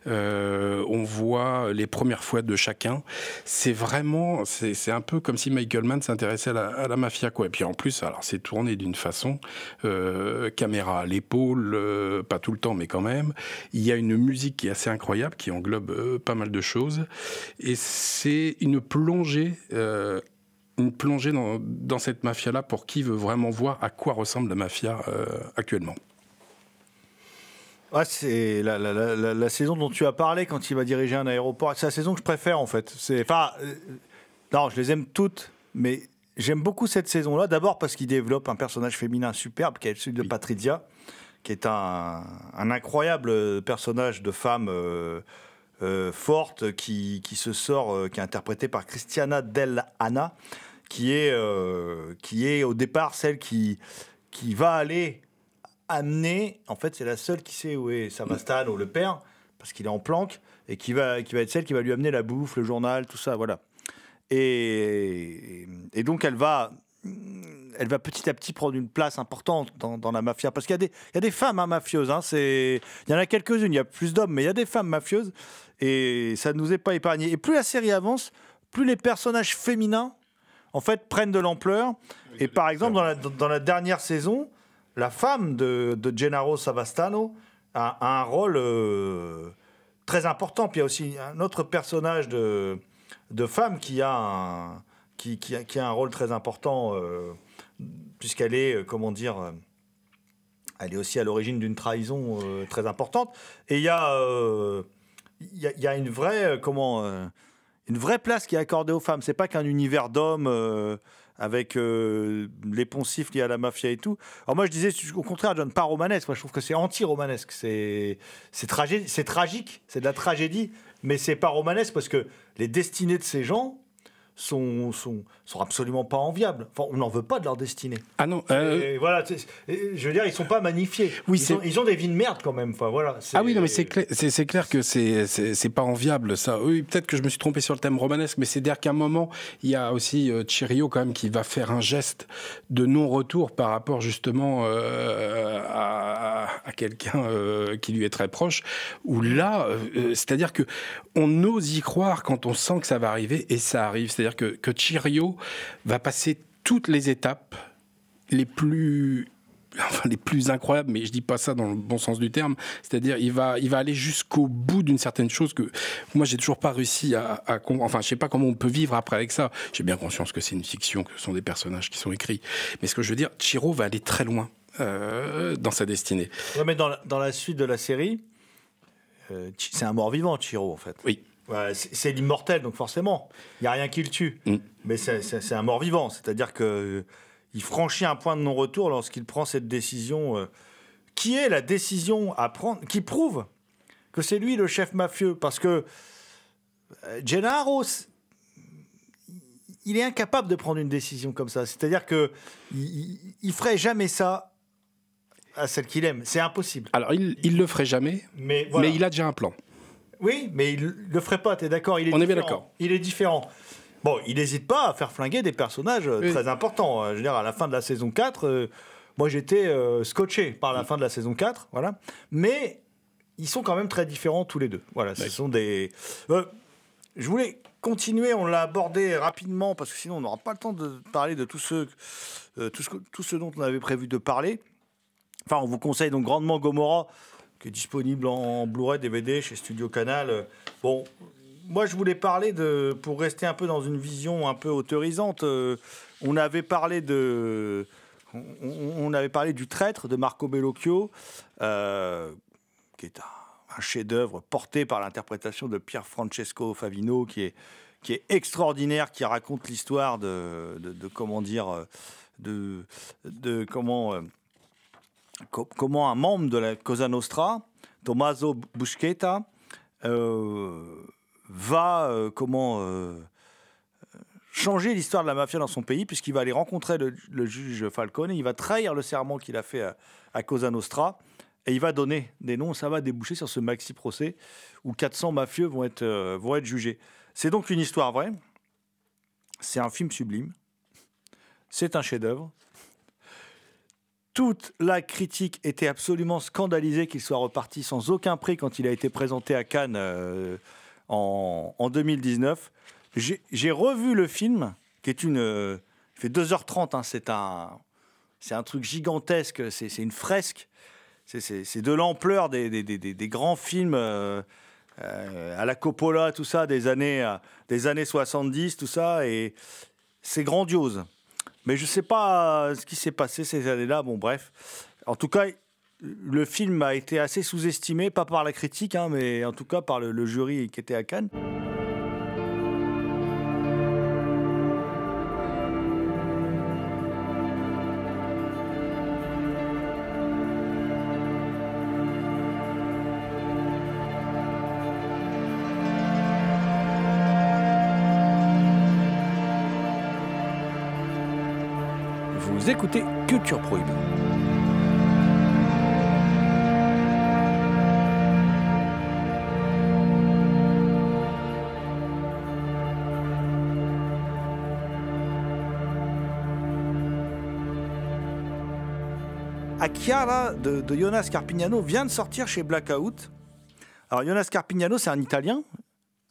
on voit les premières fois de chacun. C'est vraiment, c'est un peu comme si Michael Mann s'intéressait à à la mafia, quoi. Et puis en plus, alors c'est tourné d'une façon, euh, caméra à l'épaule, euh, pas tout le temps, mais quand même. Il y a une musique qui est assez incroyable, qui englobe euh, pas mal de choses, et c'est une plongée. une plongée dans, cette mafia-là pour qui veut vraiment voir à quoi ressemble la mafia actuellement. Ah, c'est la, saison dont tu as parlé quand il va diriger un aéroport. C'est la saison que je préfère en fait. Enfin, non, je les aime toutes, mais j'aime beaucoup cette saison-là. D'abord parce qu'il développe un personnage féminin superbe, qui est celui de Patrizia, qui est un, un incroyable personnage de femme euh, euh, forte qui, qui se sort, euh, qui est interprétée par Christiana Del Anna, qui est, euh, qui est au départ celle qui, qui va aller amener, en fait, c'est la seule qui sait où est Savastano, le père, parce qu'il est en planque, et qui va, qui va être celle qui va lui amener la bouffe, le journal, tout ça, voilà. Et, et donc, elle va, elle va petit à petit prendre une place importante dans, dans la mafia, parce qu'il y, a des- il y a des femmes hein, mafieuses, hein, il y en a quelques-unes, il y a plus d'hommes, mais il y a des femmes mafieuses, et ça ne nous est pas épargné. Et plus la série avance, plus les personnages féminins, en fait, prennent de l'ampleur. Et par exemple, dans la, dans la dernière saison, la femme de, de Gennaro Savastano a, a un rôle euh, très important. Puis il y a aussi un autre personnage de, de femme qui a un, qui, qui a, un rôle très important, euh, puisqu'elle est, euh, comment dire, euh, elle est aussi à l'origine d'une trahison très importante. Et il y a, y, a- une vraie, comment, une vraie place qui est accordée aux femmes. C'est pas qu'un univers d'hommes avec les poncifs liés à la mafia et tout. Alors moi je disais au contraire, John, pas romanesque. Moi je trouve que c'est anti-romanesque. C'est tragique, c'est de la tragédie, mais c'est pas romanesque parce que les destinées de ces gens sont, sont, sont absolument pas enviables. Enfin, on n'en veut pas de leur destinée. Ah non, euh, Et voilà, c'est- je veux dire, ils sont pas magnifiés. Oui, ils, c'est- ont, ils ont des vies de merde quand même. Enfin, voilà, Ah oui, non, mais c'est clair, c'est, c'est clair que c'est, c'est, c'est pas enviable, ça. Oui, peut-être que je me suis trompé sur le thème romanesque, mais c'est-à-dire qu'à un moment, il y a aussi euh, Chirio, quand même, qui va faire un geste de non-retour par rapport, justement, euh, à, à quelqu'un euh, qui lui est très proche, où là, euh, c'est-à-dire que on ose y croire quand on sent que ça va arriver, et ça arrive. C'est-à-dire que, que Chirio va passer toutes les étapes les plus enfin, les plus incroyables, mais je dis pas ça dans le bon sens du terme. C'est-à-dire, il va, il va aller jusqu'au bout d'une certaine chose que moi j'ai toujours pas réussi à, à enfin, je sais pas comment on peut vivre après avec ça. J'ai bien conscience que c'est une fiction, que ce sont des personnages qui sont écrits, mais ce que je veux dire, Chiro va aller très loin. euh, dans sa destinée. Ouais, mais dans la, dans la suite de la série, euh, c'est un mort-vivant, Chiro, en fait. Oui. C'est l'immortel, donc forcément, il n'y a rien qui le tue. Mm. Mais c'est- un mort-vivant, c'est-à-dire que euh, il franchit un point de non-retour lorsqu'il prend cette décision, euh, qui est la décision à prendre, qui prouve que c'est lui le chef mafieux, parce que euh, Gennaro, il est incapable de prendre une décision comme ça. C'est-à-dire que il, il- il ferait jamais ça à celle qu'il aime. C'est impossible. Alors, il, il le ferait jamais, Mais, voilà. mais il a déjà un plan. Oui, mais il le ferait pas, t'es d'accord il est On est bien d'accord. Il est différent. Bon, il n'hésite pas à faire flinguer des personnages euh, Oui. très importants. Euh, Je veux dire, à la fin de la saison 4, euh, moi j'étais euh, scotché par la fin de la saison 4, voilà. Mais ils sont quand même très différents tous les deux. Voilà, ce sont des... Euh, je voulais continuer, on l'a abordé rapidement, parce que sinon on n'aura pas le temps de parler de tout ce, tout, ce, tout ce dont on avait prévu de parler. Enfin, on vous conseille donc grandement Gomorrah, qui est disponible en Blu-ray, DVD chez Studio Canal. Bon, moi je voulais parler de, pour rester un peu dans une vision un peu autorisante, euh, on avait parlé de, on, avait parlé du traître de Marco Bellocchio, euh, qui est un, chef-d'œuvre porté par l'interprétation de Pier Francesco Favino, qui est qui est extraordinaire, qui raconte l'histoire de, de, de comment dire, euh, de, de comment co- comment un membre de la Cosa Nostra, Tommaso Busqueta, euh, va euh, comment euh, changer l'histoire de la mafia dans son pays, puisqu'il va aller rencontrer le, le juge Falcone, il va trahir le serment qu'il a fait à, à Cosa Nostra, et il va donner des noms. Ça va déboucher sur ce maxi procès où 400 mafieux vont être, euh, vont être jugés. C'est donc une histoire vraie. C'est un film sublime. C'est un chef-d'œuvre toute la critique était absolument scandalisée qu'il soit reparti sans aucun prix quand il a été présenté à Cannes euh, en, en 2019. J'ai revu le film, qui est une. euh, fait 2h30, hein, c'est un, truc gigantesque, c'est une fresque. C'est- de l'ampleur des, grands films euh, à la Coppola, tout ça, des années, des années 70, tout ça, et c'est grandiose. Mais je ne sais pas ce qui s'est passé ces années-là. Bon, bref. En tout cas, le film a été assez sous-estimé, pas par la critique, hein, mais en tout cas par le jury qui était à Cannes. Culture Prohibée. Akiara de, de Jonas Carpignano vient de sortir chez Blackout. Alors Jonas Carpignano, c'est un Italien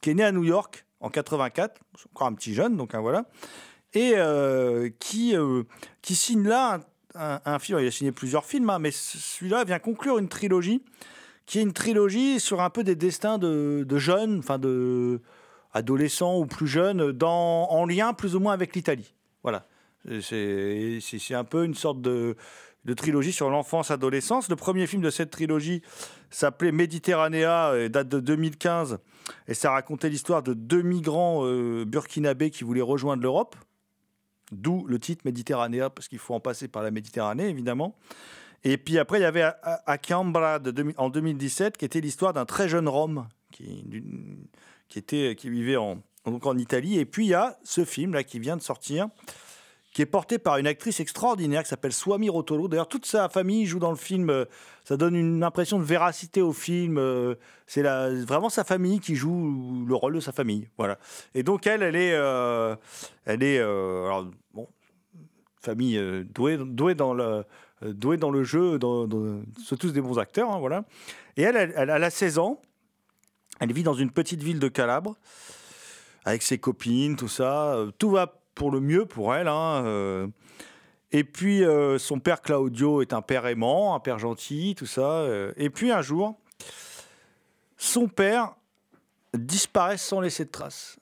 qui est né à New York en 84, c'est encore un petit jeune, donc hein, voilà, et euh, qui, euh, qui signe là un, film. Il a signé plusieurs films, hein, mais celui-là vient conclure une trilogie qui est une trilogie sur un peu des destins de, de jeunes, enfin de adolescents ou plus jeunes, dans, en lien plus ou moins avec l'Italie. Voilà. C'est un peu une sorte de, de trilogie sur l'enfance-adolescence. Le premier film de cette trilogie s'appelait Méditerranéa, et date de 2015, et ça racontait l'histoire de deux migrants euh, burkinabés qui voulaient rejoindre l'Europe. D'où le titre Méditerranéa, parce qu'il faut en passer par la Méditerranée, évidemment. Et puis après, il y avait A- A- Akambra de 2000 en 2017, qui était l'histoire d'un très jeune Rome qui, qui, était, qui vivait en, donc en Italie. Et puis il y a ce film là qui vient de sortir, qui est porté par une actrice extraordinaire qui s'appelle Swami Rotolo. D'ailleurs, toute sa famille joue dans le film. euh, Ça donne une impression de véracité au film. euh, C'est vraiment sa famille qui joue le rôle de sa famille. Voilà. Et donc elle, elle est, euh, elle est, alors, bon, famille douée, douée dans le, douée dans le jeu. Dans, sont tous des bons acteurs, hein, voilà. Et elle, elle, elle a 16 ans. Elle vit dans une petite ville de Calabre avec ses copines, tout ça. Tout va pour le mieux pour elle. hein, euh. Et puis, euh, son père Claudio est un père aimant, un père gentil, tout ça. euh. Et puis, un jour, son père disparaît sans laisser de traces.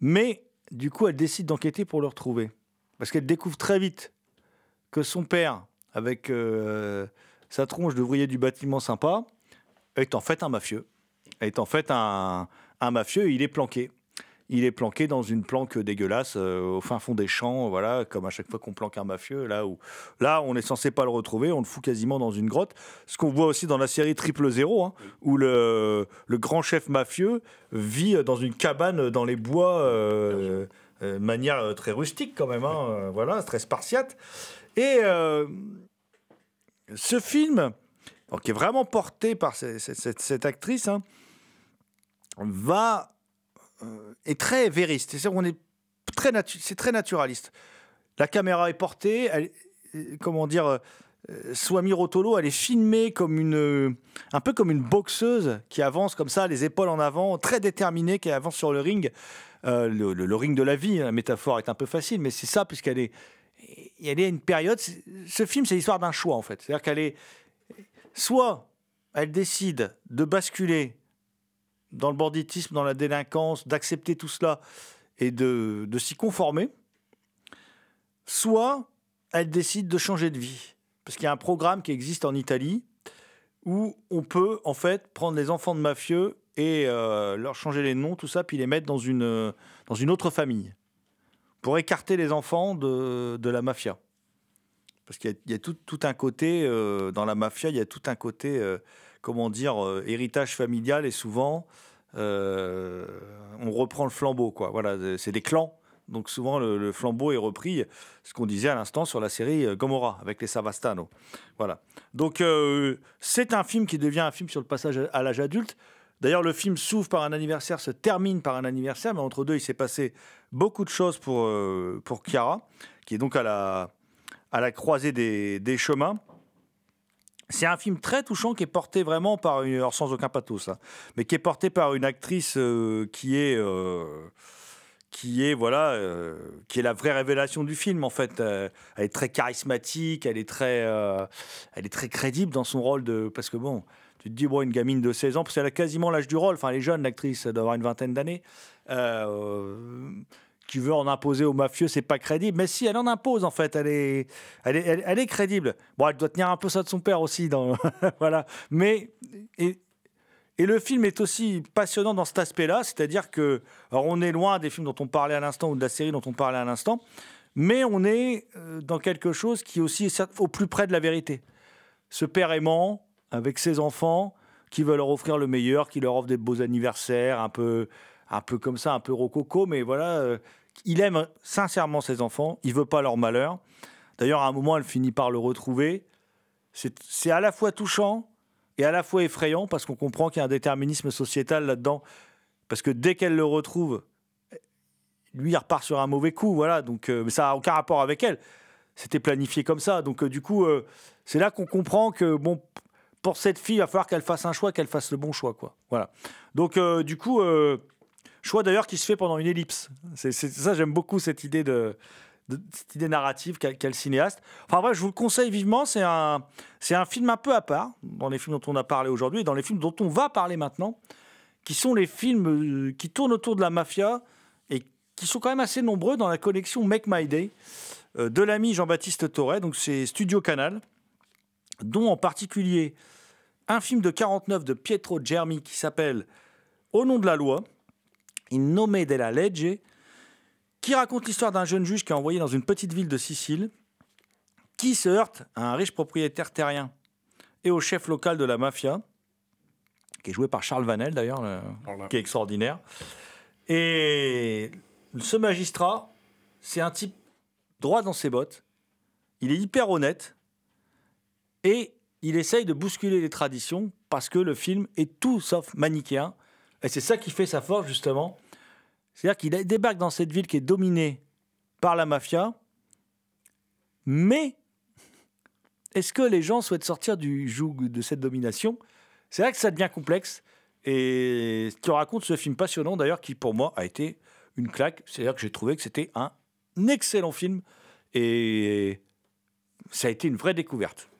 Mais, du coup, elle décide d'enquêter pour le retrouver. Parce qu'elle découvre très vite que son père, avec sa tronche d'ouvrier du bâtiment sympa, est en fait un mafieux. Est en fait un, un mafieux et il est planqué. Il est planqué dans une planque dégueulasse euh, au fin fond des champs, voilà, comme à chaque fois qu'on planque un mafieux, là où là on est censé pas le retrouver, on le fout quasiment dans une grotte. Ce qu'on voit aussi dans la série Triple Zéro, hein, où le, le grand chef mafieux vit dans une cabane dans les bois, euh, euh, manière euh, très rustique quand même, hein, voilà, très spartiate. Et ce film, alors, qui est vraiment porté par ce- ce- cette, cette actrice, hein, va est très vériste. C'est-à-dire qu'on est très c'est très naturaliste. La caméra est portée, elle- euh, comment dire, euh, Swami Rotolo, elle est filmée comme une, euh, un peu comme une boxeuse qui avance comme ça, les épaules en avant, très déterminée, qui avance sur le ring, Euh, le, ring de la vie. hein, La métaphore est un peu facile, mais c'est ça puisqu'elle est, elle est à une période. Ce film, c'est l'histoire d'un choix en fait. C'est-à-dire qu'elle est, soit elle décide de basculer dans le banditisme, dans la délinquance, d'accepter tout cela et de, de s'y conformer, soit elle décide de changer de vie. Parce qu'il y a un programme qui existe en Italie où on peut en fait prendre les enfants de mafieux et euh, leur changer les noms, tout ça, puis les mettre dans une, dans une autre famille pour écarter les enfants de, de la mafia. Parce qu'il y a, il y a tout, tout un côté, euh, dans la mafia, il y a tout un côté, euh, comment dire, euh, héritage familial et souvent, euh, on reprend le flambeau. Quoi. Voilà, c'est des clans. Donc souvent, le, flambeau est repris, ce qu'on disait à l'instant sur la série euh, Gomorrah, avec les Savastano. Voilà. Donc euh, c'est un film qui devient un film sur le passage à- l'âge adulte. D'ailleurs, le film s'ouvre par un anniversaire, se termine par un anniversaire, mais entre deux, il s'est passé beaucoup de choses pour, euh, pour Chiara, qui est donc à la, à la croisée des, des chemins. C'est un film très touchant qui est porté vraiment par une, alors sans aucun pathos, hein, mais qui est porté par une actrice euh, qui est euh, qui est voilà euh, qui est la vraie révélation du film en fait. Elle est très charismatique, elle est très elle est très crédible dans son rôle de parce que bon, tu te dis bon une gamine de 16 ans parce qu'elle a quasiment l'âge du rôle, enfin elle est jeune l'actrice, elle doit avoir une vingtaine d'années. Qui veut en imposer aux mafieux, c'est pas crédible. Mais si, elle en impose en fait. Elle est, elle est, elle, est crédible. Bon, elle doit tenir un peu ça de son père aussi. Dans, <laughs> voilà. Mais et, le film est aussi passionnant dans cet aspect-là, c'est-à-dire que, alors on est loin des films dont on parlait à l'instant ou de la série dont on parlait à l'instant, mais on est euh, dans quelque chose qui est aussi au plus près de la vérité. Ce père aimant avec ses enfants qui veut leur offrir le meilleur, qui leur offre des beaux anniversaires, un peu, un peu comme ça, un peu rococo, mais voilà, euh, il aime sincèrement ses enfants, il veut pas leur malheur. D'ailleurs, à un moment, elle finit par le retrouver. C'est à la fois touchant et à la fois effrayant parce qu'on comprend qu'il y a un déterminisme sociétal là-dedans. Parce que dès qu'elle le retrouve, lui, il repart sur un mauvais coup. Voilà, donc euh, mais ça n'a aucun rapport avec elle. C'était planifié comme ça. Donc, euh, du coup, euh, c'est là qu'on comprend que, bon, pour cette fille, il va falloir qu'elle fasse un choix, qu'elle fasse le bon choix. Quoi. Voilà. Donc, du coup, choix d'ailleurs qui se fait pendant une ellipse. C'est ça, j'aime beaucoup cette idée de, cette idée narrative qu'a le cinéaste. Enfin bref, je vous le conseille vivement. C'est un, c'est un film un peu à part dans les films dont on a parlé aujourd'hui et dans les films dont on va parler maintenant, qui sont les films qui tournent autour de la mafia et qui sont quand même assez nombreux dans la collection Make My Day de l'ami Jean-Baptiste Torret. Donc c'est Studio Canal, dont en particulier un film de 49 de Pietro Germi qui s'appelle Au nom de la loi, In nome della legge, qui raconte l'histoire d'un jeune juge qui est envoyé dans une petite ville de Sicile, qui se heurte à un riche propriétaire terrien et au chef local de la mafia, qui est joué par Charles Vanel d'ailleurs, qui est extraordinaire. Et ce magistrat, c'est un type droit dans ses bottes, il est hyper honnête, et il essaye de bousculer les traditions parce que le film est tout sauf manichéen. Et c'est ça qui fait sa force, justement. C'est-à-dire qu'il débarque dans cette ville qui est dominée par la mafia, mais est-ce que les gens souhaitent sortir du joug de cette domination? C'est là que ça devient complexe. Et ce que raconte ce film passionnant, d'ailleurs, qui pour moi a été une claque. C'est-à-dire que j'ai trouvé que c'était un excellent film. Et ça a été une vraie découverte.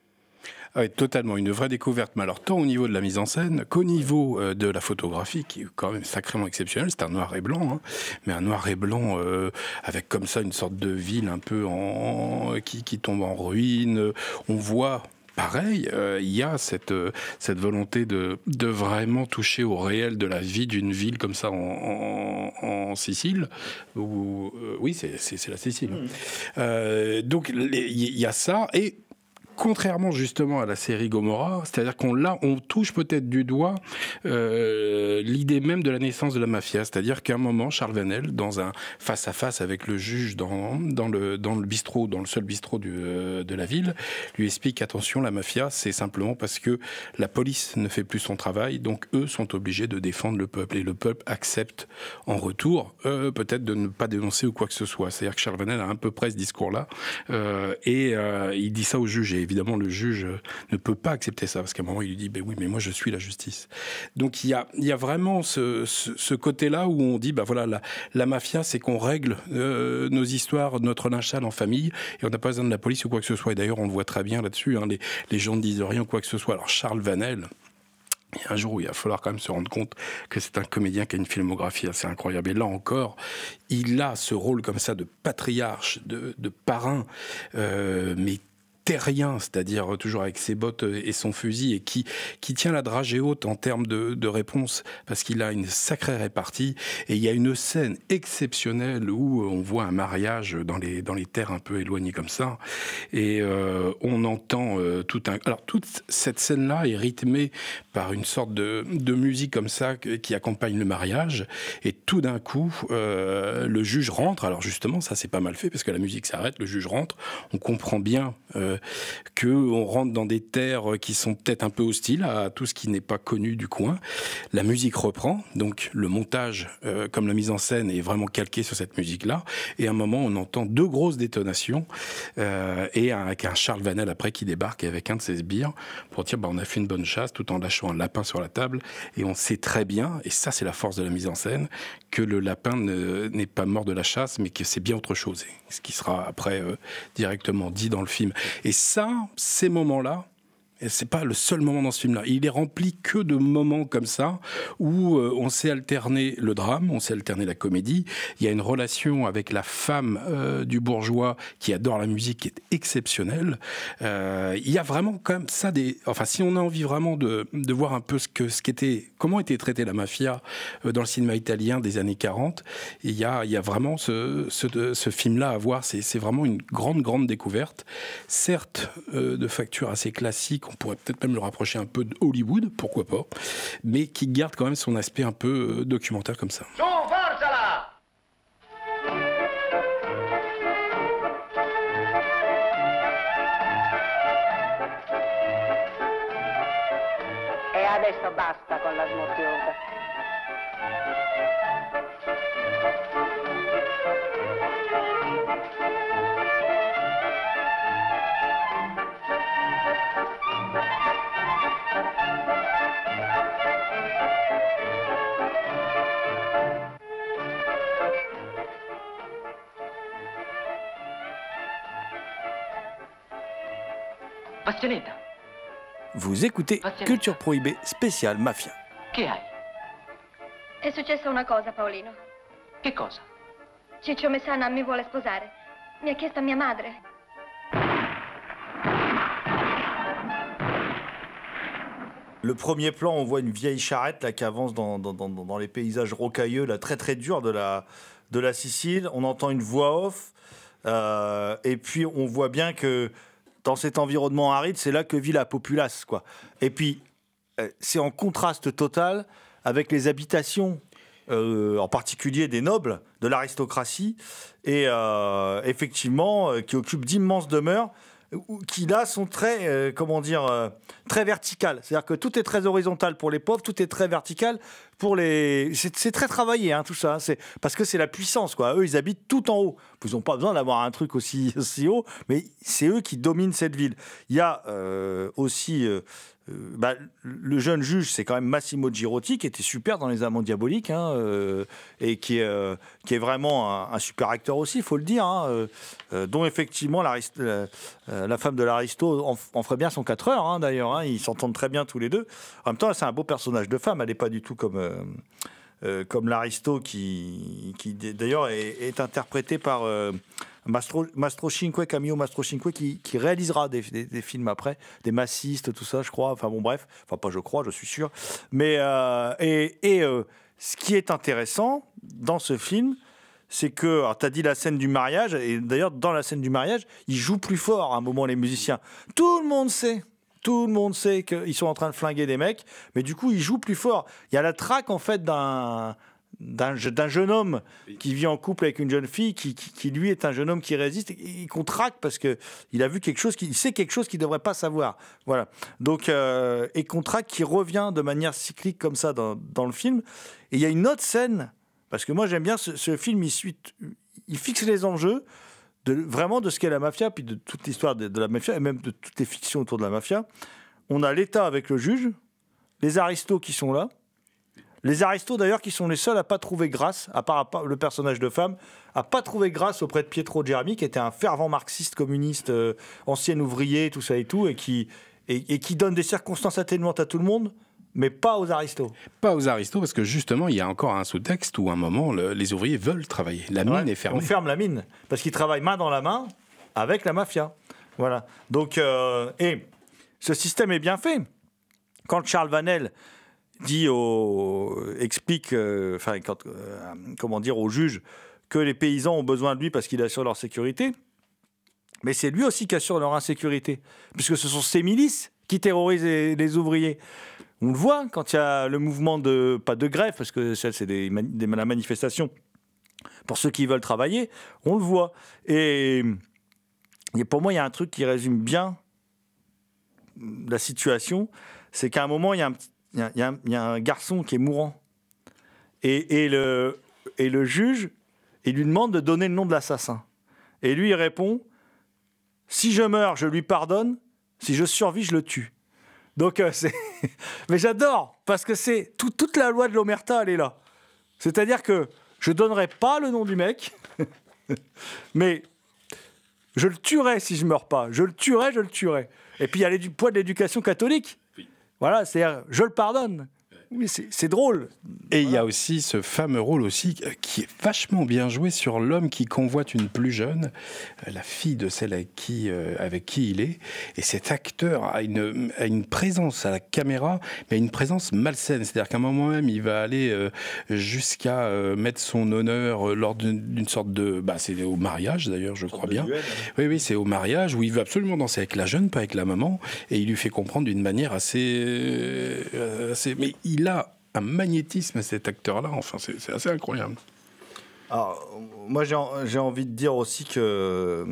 Ah totalement, une vraie découverte. Mais alors, tant au niveau de la mise en scène qu'au niveau euh, de la photographie, qui est quand même sacrément exceptionnelle. C'est un noir et blanc, hein, mais un noir et blanc euh, avec comme ça une sorte de ville un peu en, qui, qui tombe en ruine. On voit pareil, euh, il y a cette, cette volonté de, de vraiment toucher au réel de la vie d'une ville comme ça en, en, Sicile. Où, oui, c'est la Sicile. Mmh. donc il y a ça. Et contrairement justement à la série Gomorrah, c'est-à-dire qu'on là, on touche peut-être du doigt euh, l'idée même de la naissance de la mafia, c'est-à-dire qu'à un moment, Charles Vanel, dans un face à face avec le juge dans, le dans le bistrot, dans le seul bistrot du, euh, de la ville, lui explique attention, la mafia, c'est simplement parce que la police ne fait plus son travail, donc eux sont obligés de défendre le peuple et le peuple accepte en retour euh, peut-être de ne pas dénoncer ou quoi que ce soit. C'est-à-dire que Charles Vanel a un peu près ce discours-là euh, et il dit ça au juge et évidemment, le juge ne peut pas accepter ça, parce qu'à un moment, il lui dit, ben oui, mais moi, je suis la justice. Donc, il y a, il y a vraiment ce, côté-là où on dit, ben voilà, la, mafia, c'est qu'on règle euh, nos histoires, notre lynchade en famille, et on n'a pas besoin de la police ou quoi que ce soit. Et d'ailleurs, on le voit très bien là-dessus, hein, les, les gens ne disent rien ou quoi que ce soit. Alors, Charles Vanel, il y a un jour où il va falloir quand même se rendre compte que c'est un comédien qui a une filmographie assez incroyable. Et là encore, il a ce rôle comme ça de patriarche, de, de parrain, euh, mais terrien, c'est-à-dire toujours avec ses bottes et son fusil, et qui, qui tient la dragée haute en termes de, de réponse, parce qu'il a une sacrée répartie. Et il y a une scène exceptionnelle où on voit un mariage dans les, dans les terres un peu éloignées comme ça, et euh, on entend euh, tout un... Alors toute cette scène-là est rythmée par une sorte de, de musique comme ça qui accompagne le mariage, et tout d'un coup, euh, le juge rentre. Alors justement, ça c'est pas mal fait, parce que la musique s'arrête, le juge rentre, on comprend bien euh, que on rentre dans des terres qui sont peut-être un peu hostiles à tout ce qui n'est pas connu du coin. La musique reprend, donc le montage, euh, comme la mise en scène, est vraiment calqué sur cette musique-là. Et à un moment, on entend deux grosses détonations euh, et avec un Charles Vanel après qui débarque avec un de ses sbires pour dire bah, on a fait une bonne chasse tout en lâchant un lapin sur la table. Et on sait très bien, et ça c'est la force de la mise en scène, que le lapin n'est pas mort de la chasse, mais que c'est bien autre chose. Ce qui sera après directement dit dans le film. Et ça, ces moments-là, Et c'est pas le seul moment dans ce film-là. Il est rempli que de moments comme ça où euh, on sait alterner le drame, on sait alterner la comédie. Il y a une relation avec la femme euh, du bourgeois qui adore la musique qui est exceptionnelle. Euh, il y a vraiment quand même ça des. Enfin, si on a envie vraiment de, de voir un peu ce que ce qu'était, comment était traitée la mafia dans le cinéma italien des années 40, il y a, il y a vraiment ce, ce, ce film-là à voir. C'est, vraiment une grande, grande découverte. Certes, de facture assez classique, on pourrait peut-être même le rapprocher un peu de Hollywood, pourquoi pas, mais qui garde quand même son aspect un peu euh, documentaire comme ça. Adesso basta con la. Vous écoutez Culture Prohibée spéciale Mafia. che hai? È successa una cosa, Paolino. Che cosa? Ciccio Messana mi vuole sposare. Mi ha chiesto mia madre. Le premier plan, on voit une vieille charrette là, qui avance dans, dans- dans- dans les paysages rocailleux, là, très très durs de la, de la Sicile. On entend une voix off. euh, et puis on voit bien que dans cet environnement aride, c'est là que vit la populace. Quoi. Et puis euh, c'est en contraste total avec les habitations, euh, en particulier des nobles, de l'aristocratie, et euh, effectivement qui occupent d'immenses demeures qui là sont très, euh, comment dire, euh, très verticales. C'est-à-dire que tout est très horizontal pour les pauvres, tout est très vertical pour les. C'est très travaillé, hein, tout ça. C'est parce que c'est la puissance, quoi. Eux, ils habitent tout en haut. Ils n'ont pas besoin d'avoir un truc aussi, <laughs> aussi haut, mais c'est eux qui dominent cette ville. Il y a euh, aussi. Euh, bah, le jeune juge, c'est quand même Massimo Girotti, qui était super dans Les Amants Diaboliques, hein, euh, et qui est, euh, vraiment un, super acteur aussi, il faut le dire, hein, dont effectivement la, femme de l'Aristo en, ferait bien son 4 heures, hein, d'ailleurs, ils s'entendent très bien tous les deux. En même temps, c'est un beau personnage de femme, elle n'est pas du tout comme... comme l'Aristo qui, d'ailleurs est, est interprété par Mastro, Cinque, Camillo Mastro Cinque, qui, réalisera des, films après, des massistes, tout ça, je crois. Enfin bon, bref, enfin pas je crois, je suis sûr. Mais euh, et, euh, ce qui est intéressant dans ce film, c'est que, tu as dit la scène du mariage, et d'ailleurs dans la scène du mariage, ils jouent plus fort à un moment les musiciens. Tout le monde sait. Tout le monde sait qu'ils sont en train de flinguer des mecs, mais du coup, ils jouent plus fort. Il y a la traque, en fait, d'un d'un je- d'un jeune homme qui vit en couple avec une jeune fille qui, qui, qui, lui est un jeune homme qui résiste et qu'on traque parce que il a vu quelque chose qui il sait quelque chose qu'il devrait pas savoir. Voilà. Donc euh, et qu'on traque qui revient de manière cyclique comme ça dans, dans le film. Et il y a une autre scène parce que moi j'aime bien ce, ce film il suit il fixe les enjeux de, vraiment de ce qu'est la mafia, puis de toute l'histoire de, de la mafia, et même de toutes les fictions autour de la mafia. On a l'État avec le juge, les aristos qui sont là, les aristos d'ailleurs qui sont les seuls à pas trouver grâce, à part, à part le personnage de femme, à pas trouver grâce auprès de Pietro Germi, qui était un fervent marxiste communiste, euh, ancien ouvrier, tout ça et tout, et qui, et, et qui donne des circonstances atténuantes à tout le monde, mais pas aux aristos. Pas aux aristos, parce que justement, il y a encore un sous-texte où, à un moment, le- les ouvriers veulent travailler. La mine Ouais, est fermée. On ferme la mine parce qu'ils travaillent main dans la main avec la mafia. Voilà. Donc, euh, et ce système est bien fait. Quand Charles Vanel dit au, explique, euh, enfin, euh, comment dire, au juge que les paysans ont besoin de lui parce qu'il assure leur sécurité, mais c'est lui aussi qui assure leur insécurité, puisque ce sont ces milices qui terrorisent les, ouvriers. On le voit quand il y a le mouvement de, pas de grève, parce que ça, c'est des, la manifestation pour ceux qui veulent travailler, on le voit. Et, et pour moi, il y a un truc qui résume bien la situation, c'est qu'à un moment, il y a un, petit- y a- il y a un- garçon qui est mourant. Et, le, juge, il lui demande de donner le nom de l'assassin. Et lui, il répond, si je meurs, je lui pardonne, si je survis, je le tue. Donc, euh, c'est... <laughs> Mais j'adore, parce que c'est tout- toute la loi de l'Omerta, elle est là. C'est-à-dire que je donnerai pas le nom du mec, <laughs> mais Je le tuerai si je meurs pas. Je le tuerai, je le tuerai. Et puis il y a du poids de l'éducation catholique. Voilà, c'est-à-dire, je le pardonne. Oui, c'est drôle. Et il y a aussi ce fameux rôle aussi euh, qui est vachement bien joué sur l'homme qui convoite une plus jeune, euh, la fille de celle avec qui, euh, avec qui il est. Et cet acteur a une, a une présence à la caméra, mais une présence malsaine. C'est-à-dire qu'à un moment même, il va aller euh, jusqu'à euh, mettre son honneur euh, lors d'une sorte de... Bah, c'est au mariage d'ailleurs, je crois bien. Oui, oui, c'est au mariage où il veut absolument danser avec la jeune, pas avec la maman, et il lui fait comprendre d'une manière assez, euh, assez. Mais il a un magnétisme cet acteur-là. Enfin, c'est assez incroyable. Alors, moi, j'ai en- j'ai envie de dire aussi que euh,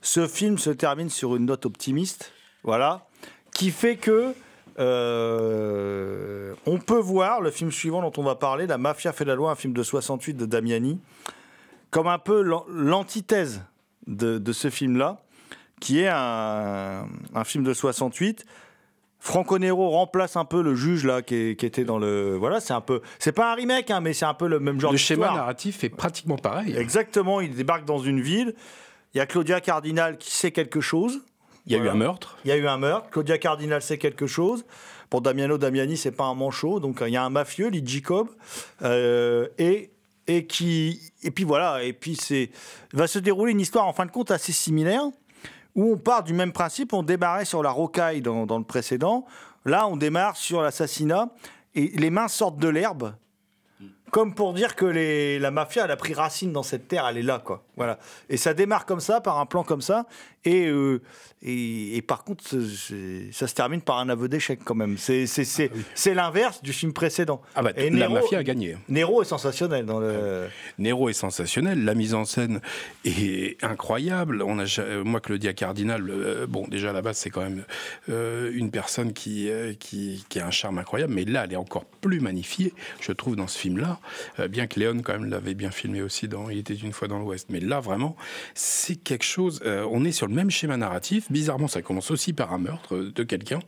ce film se termine sur une note optimiste, voilà, qui fait que euh, on peut voir le film suivant dont on va parler, La Mafia fait la loi, un film de 68 de Damiani, comme un peu l'an- l'antithèse de, ce film-là, qui est un film de 68. Franco Nero remplace un peu le juge là qui, est- qui était dans le voilà c'est un peu c'est pas un remake hein, mais c'est un peu le même genre Le schéma narratif est pratiquement pareil. Exactement, il débarque dans une ville. Il y a Claudia Cardinal qui sait quelque chose. Il y a eu un meurtre. Il y a eu un meurtre. Claudia Cardinal sait quelque chose. Pour Damiano Damiani, c'est pas un manchot. Donc euh, il y a un mafieux, Lee Jacob, euh, et et qui et puis voilà. Et puis c'est va se dérouler une histoire en fin de compte assez similaire où on part du même principe. On démarrait sur la rocaille dans, dans le précédent. Là, on démarre sur l'assassinat et les mains sortent de l'herbe. Comme pour dire que la mafia, elle a pris racine dans cette terre, elle est là, quoi. Voilà. Et ça démarre comme ça, par un plan comme ça. Et, euh, et, et par contre, ça se termine par un aveu d'échec, quand même. C'est c'est l'inverse du film précédent. Ah bah, Et la mafia a gagné. Nero est sensationnel dans le. Nero est sensationnel, la mise en scène est incroyable. On a, euh, moi, Claudia Cardinal, euh, bon, déjà à la base, c'est quand même euh, une personne qui, euh, qui, qui a un charme incroyable, mais là, elle est encore plus magnifiée, je trouve, dans ce film-là. Bien que Léon, quand même, l'avait bien filmé aussi dans Il était une fois dans l'Ouest. Mais là, vraiment, c'est quelque chose. on est sur le même schéma narratif. Bizarrement, ça commence aussi par un meurtre de quelqu'un.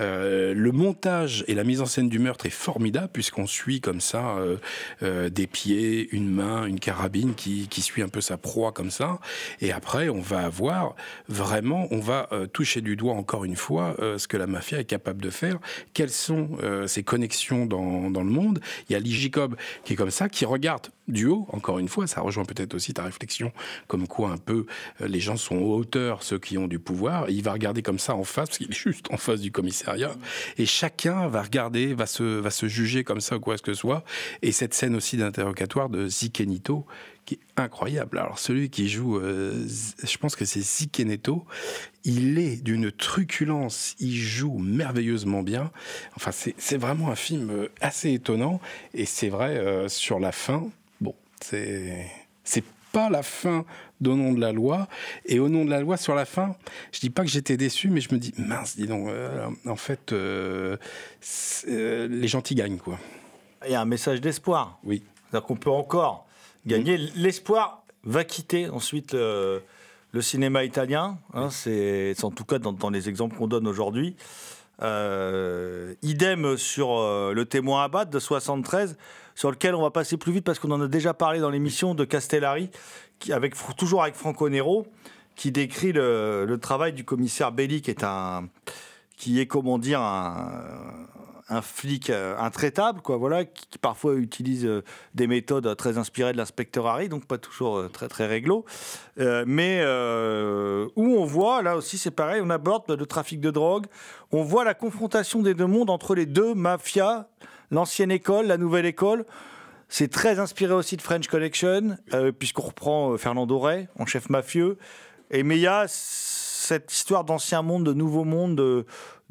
Euh, le montage et la mise en scène du meurtre est formidable, puisqu'on suit comme ça euh, euh, des pieds, une main, une carabine qui, suit un peu sa proie comme ça. Et après, on va avoir vraiment, on va euh, toucher du doigt encore une fois euh, ce que la mafia est capable de faire, quelles sont euh, ses connexions dans, le monde? Il y a Lee Jacob qui est comme ça, qui regarde du haut, encore une fois, ça rejoint peut-être aussi ta réflexion, comme quoi un peu euh, les gens sont hauteurs, ceux qui ont du pouvoir. Il va regarder comme ça en face, parce qu'il est juste en face du commissariat. Et chacun va regarder, va se, va se juger comme ça ou quoi que ce soit. Et cette scène aussi d'interrogatoire de Zikenito, qui est incroyable. Alors celui qui joue, euh, je pense que c'est Zikeneto, il est d'une truculence, il joue merveilleusement bien. Enfin, c'est c'est vraiment un film euh, assez étonnant. Et c'est vrai, euh, sur la fin, bon, c'est c'est pas la fin d'Au nom de la loi. Et au nom de la loi, sur la fin, je dis pas que j'étais déçu, mais je me dis, mince, dis donc, euh, en fait, euh, euh, les gentils gagnent, quoi. Il y a un message d'espoir. Oui. C'est-à-dire qu'on peut encore gagner. L'espoir va quitter ensuite le, le cinéma italien. hein, c'est c'est en tout cas dans, dans les exemples qu'on donne aujourd'hui. Euh, idem sur euh, le témoin Abad de 73, sur lequel on va passer plus vite parce qu'on en a déjà parlé dans l'émission de Castellari, qui, avec, toujours avec Franco Nero, qui décrit le, travail du commissaire Belli, qui est un, qui est comment dire un, flic euh, intraitable, quoi, voilà, qui, parfois utilise euh, des méthodes très inspirées de l'inspecteur Harry, donc pas toujours euh, très très réglo, mais où on voit, là aussi c'est pareil, on aborde le trafic de drogue, on voit la confrontation des deux mondes entre les deux mafias, l'ancienne école, la nouvelle école. C'est très inspiré aussi de French Connection, euh, puisqu'on reprend euh, Fernando Rey en chef mafieux. Et mais il y a cette histoire d'ancien monde, de nouveau monde,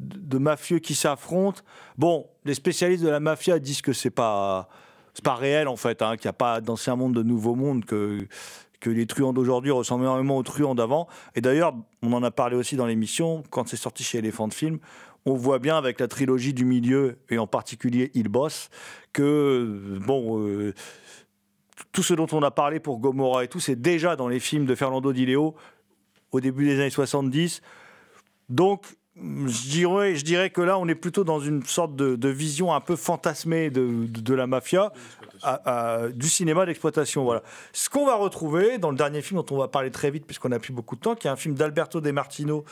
de, mafieux qui s'affrontent. Bon, les spécialistes de la mafia disent que c'est pas c'est pas réel en fait, hein, qu'il n'y a pas d'ancien monde, de nouveau monde, que que les truands d'aujourd'hui ressemblent énormément aux truands d'avant. Et d'ailleurs, on en a parlé aussi dans l'émission quand c'est sorti chez Elephant Film. On voit bien avec la trilogie du milieu et en particulier Il Boss que bon. euh, tout ce dont on a parlé pour Gomorrah et tout, c'est déjà dans les films de Fernando Di Leo au début des années 70. Donc, je dirais, que là, on est plutôt dans une sorte de, vision un peu fantasmée de, la mafia, du cinéma d'exploitation. Voilà. Ce qu'on va retrouver dans le dernier film dont on va parler très vite, puisqu'on n'a plus beaucoup de temps, qui est un film d'Alberto De Martino,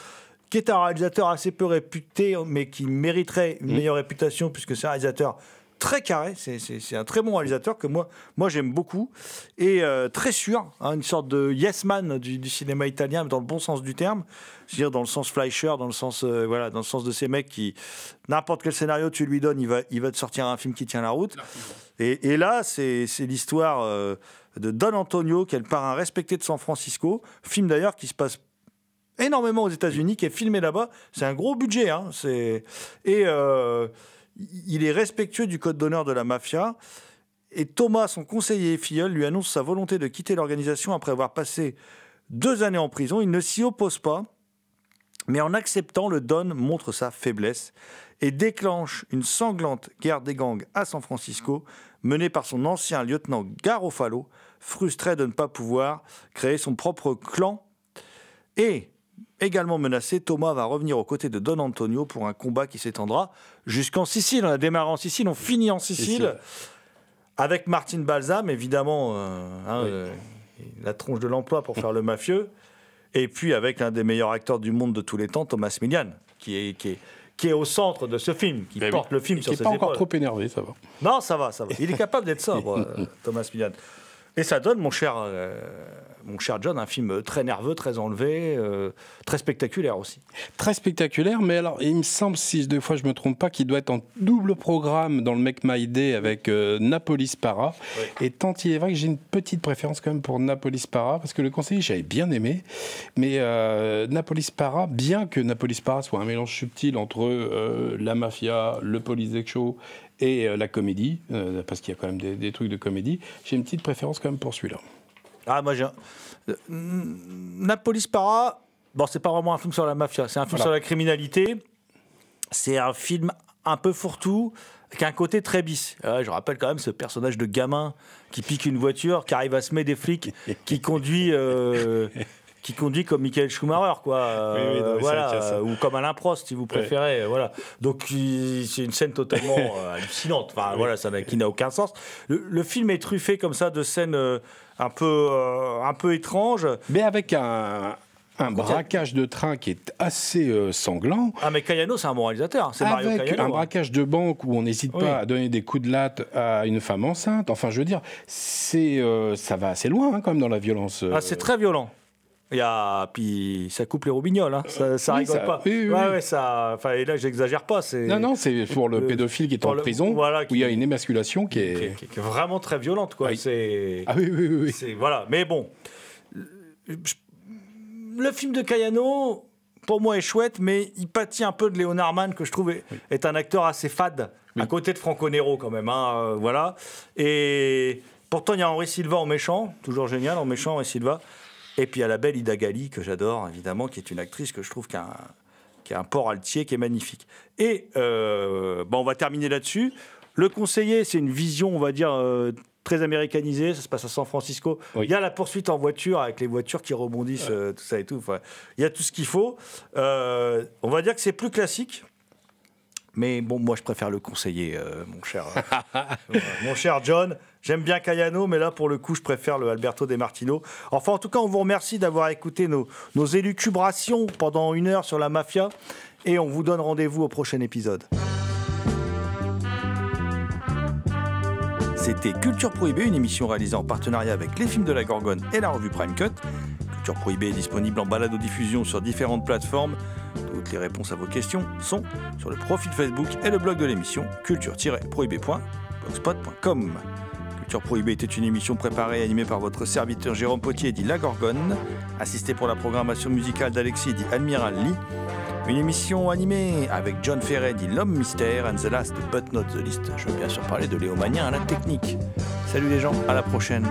qui est un réalisateur assez peu réputé, mais qui mériterait une meilleure réputation, puisque c'est un réalisateur très carré. C'est- un très bon réalisateur que moi, moi j'aime beaucoup. Et euh, très sûr, hein, une sorte de yes man du, du cinéma italien, dans le bon sens du terme. Je veux dire, dans le sens Fleischer, dans le sens, euh, voilà, dans le sens de ces mecs qui, n'importe quel scénario tu lui donnes, il va, il va te sortir un film qui tient la route. Et, et là, c'est c'est l'histoire euh, de Don Antonio, qui est le parrain respecté de San Francisco. Film d'ailleurs qui se passe énormément aux États-Unis, qui est filmé là-bas. C'est un gros budget. Hein. C'est- Et euh, il est respectueux du code d'honneur de la mafia. Et Thomas, son conseiller filleul, lui annonce sa volonté de quitter l'organisation après avoir passé deux années en prison. Il ne s'y oppose pas, mais en acceptant, le Don montre sa faiblesse et déclenche une sanglante guerre des gangs à San Francisco, menée par son ancien lieutenant Garofalo, frustré de ne pas pouvoir créer son propre clan. Et également menacé, Thomas va revenir aux côtés de Don Antonio pour un combat qui s'étendra jusqu'en Sicile. On a démarré en Sicile, on finit en Sicile. Sicile. Avec Martin Balsam, évidemment, euh, hein, euh, la tronche de l'emploi pour faire le mafieux. Et puis avec l'un des meilleurs acteurs du monde de tous les temps, Thomas Milian, qui est, qui est, qui est au centre de ce film, qui Ben oui. porte le film Et sur qui ses n'est pas encore trop énervé, ça va. Non, ça va, ça va. Il est capable d'être sobre, <laughs> euh, Thomas Milian. Et ça donne, mon cher, euh, mon cher John, un film très nerveux, très enlevé, euh, très spectaculaire aussi. Très spectaculaire, mais alors il me semble, si deux fois je me trompe pas, qu'il doit être en double programme dans le Make My Day avec euh, Napolis Para. Et tant il est vrai que j'ai une petite préférence quand même pour Napolis Para, parce que le conseiller j'avais bien aimé, mais euh, Napolis Para, bien que Napolis Para soit un mélange subtil entre euh, la mafia, le police show et euh, la comédie, parce qu'il y a quand même des, des trucs de comédie, j'ai une petite préférence quand même pour celui-là. Ah, moi, j'ai. un- euh, Napolis Para, bon, c'est pas vraiment un film sur la mafia, c'est un film Voilà. sur la criminalité. C'est un film un peu fourre-tout, avec un côté très bis. Euh, je rappelle quand même ce personnage de gamin qui pique une voiture, qui arrive à semer des flics, qui conduit. euh, qui conduit comme Michael Schumacher, quoi. Euh, Oui, oui, non, mais c'est voilà, ça. ou comme Alain Prost, si vous préférez. euh, Voilà. Donc, c'est une scène totalement <laughs> euh, hallucinante. Enfin, voilà, ça n'a, qui n'a aucun sens. Le, le film est truffé comme ça de scènes un peu, euh, un peu étranges. Mais avec un, un braquage de train qui est assez euh, sanglant. Ah, mais Cayano, c'est un bon réalisateur. hein. C'est Mario Avec Cayano. un hein. braquage de banque où on n'hésite Oui. pas à donner des coups de latte à une femme enceinte. Enfin, je veux dire, c'est euh, ça va assez loin hein, quand même dans la violence. euh. Ah, c'est très violent. Il y a, puis ça coupe les roubignoles, hein. ça, ça Oui, rigole ça- pas. oui, oui, ouais, oui. ouais, ça, enfin, et là, j'exagère pas. Non, non, c'est pour le le- pédophile qui est en le- prison, voilà, où il y a une émasculation qui est. est, qui est- qui est vraiment très violente, quoi. Ah oui. C'est, Ah oui, oui, voilà. Mais bon, le film de Cayano, pour moi, est chouette, mais il pâtit un peu de Léonard Mann, que je trouve est, est un acteur assez fade, à côté de Franco Nero, quand même. hein, euh, voilà. Et pourtant, il y a Henri Silva en méchant, toujours génial, en méchant, Henri Silva. Et puis il y a la belle Ida Gali, que j'adore, évidemment, qui est une actrice que je trouve qui a un, qui a un port altier, qui est magnifique. Et euh, bon, on va terminer là-dessus. Le conseiller, c'est une vision, on va dire, euh, très américanisée. Ça se passe à San Francisco. Oui. Il y a la poursuite en voiture avec les voitures qui rebondissent, euh, tout ça et tout. Enfin, il y a tout ce qu'il faut. Euh, on va dire que c'est plus classique. Mais bon, moi, je préfère le conseiller, euh, mon cher, euh, <laughs> mon cher John. J'aime bien Cayano, mais là, pour le coup, je préfère le Alberto De Martino. Enfin, en tout cas, on vous remercie d'avoir écouté nos, nos élucubrations pendant une heure sur la mafia. Et on vous donne rendez-vous au prochain épisode. C'était Culture Prohibée, une émission réalisée en partenariat avec les films de la Gorgone et la revue Prime Cut. Culture Prohibée est disponible en balado-diffusion sur différentes plateformes. Toutes les réponses à vos questions sont sur le profil Facebook et le blog de l'émission culture-prohibée.blogspot.com. Culture Prohibée était une émission préparée et animée par votre serviteur Jérôme Potier dit La Gorgone, assisté pour la programmation musicale d'Alexis dit Admiral Lee. Une émission animée avec John Ferret dit L'homme mystère and the last but not the least. Je veux bien sûr parler de Léo à la technique. Salut les gens, à la prochaine.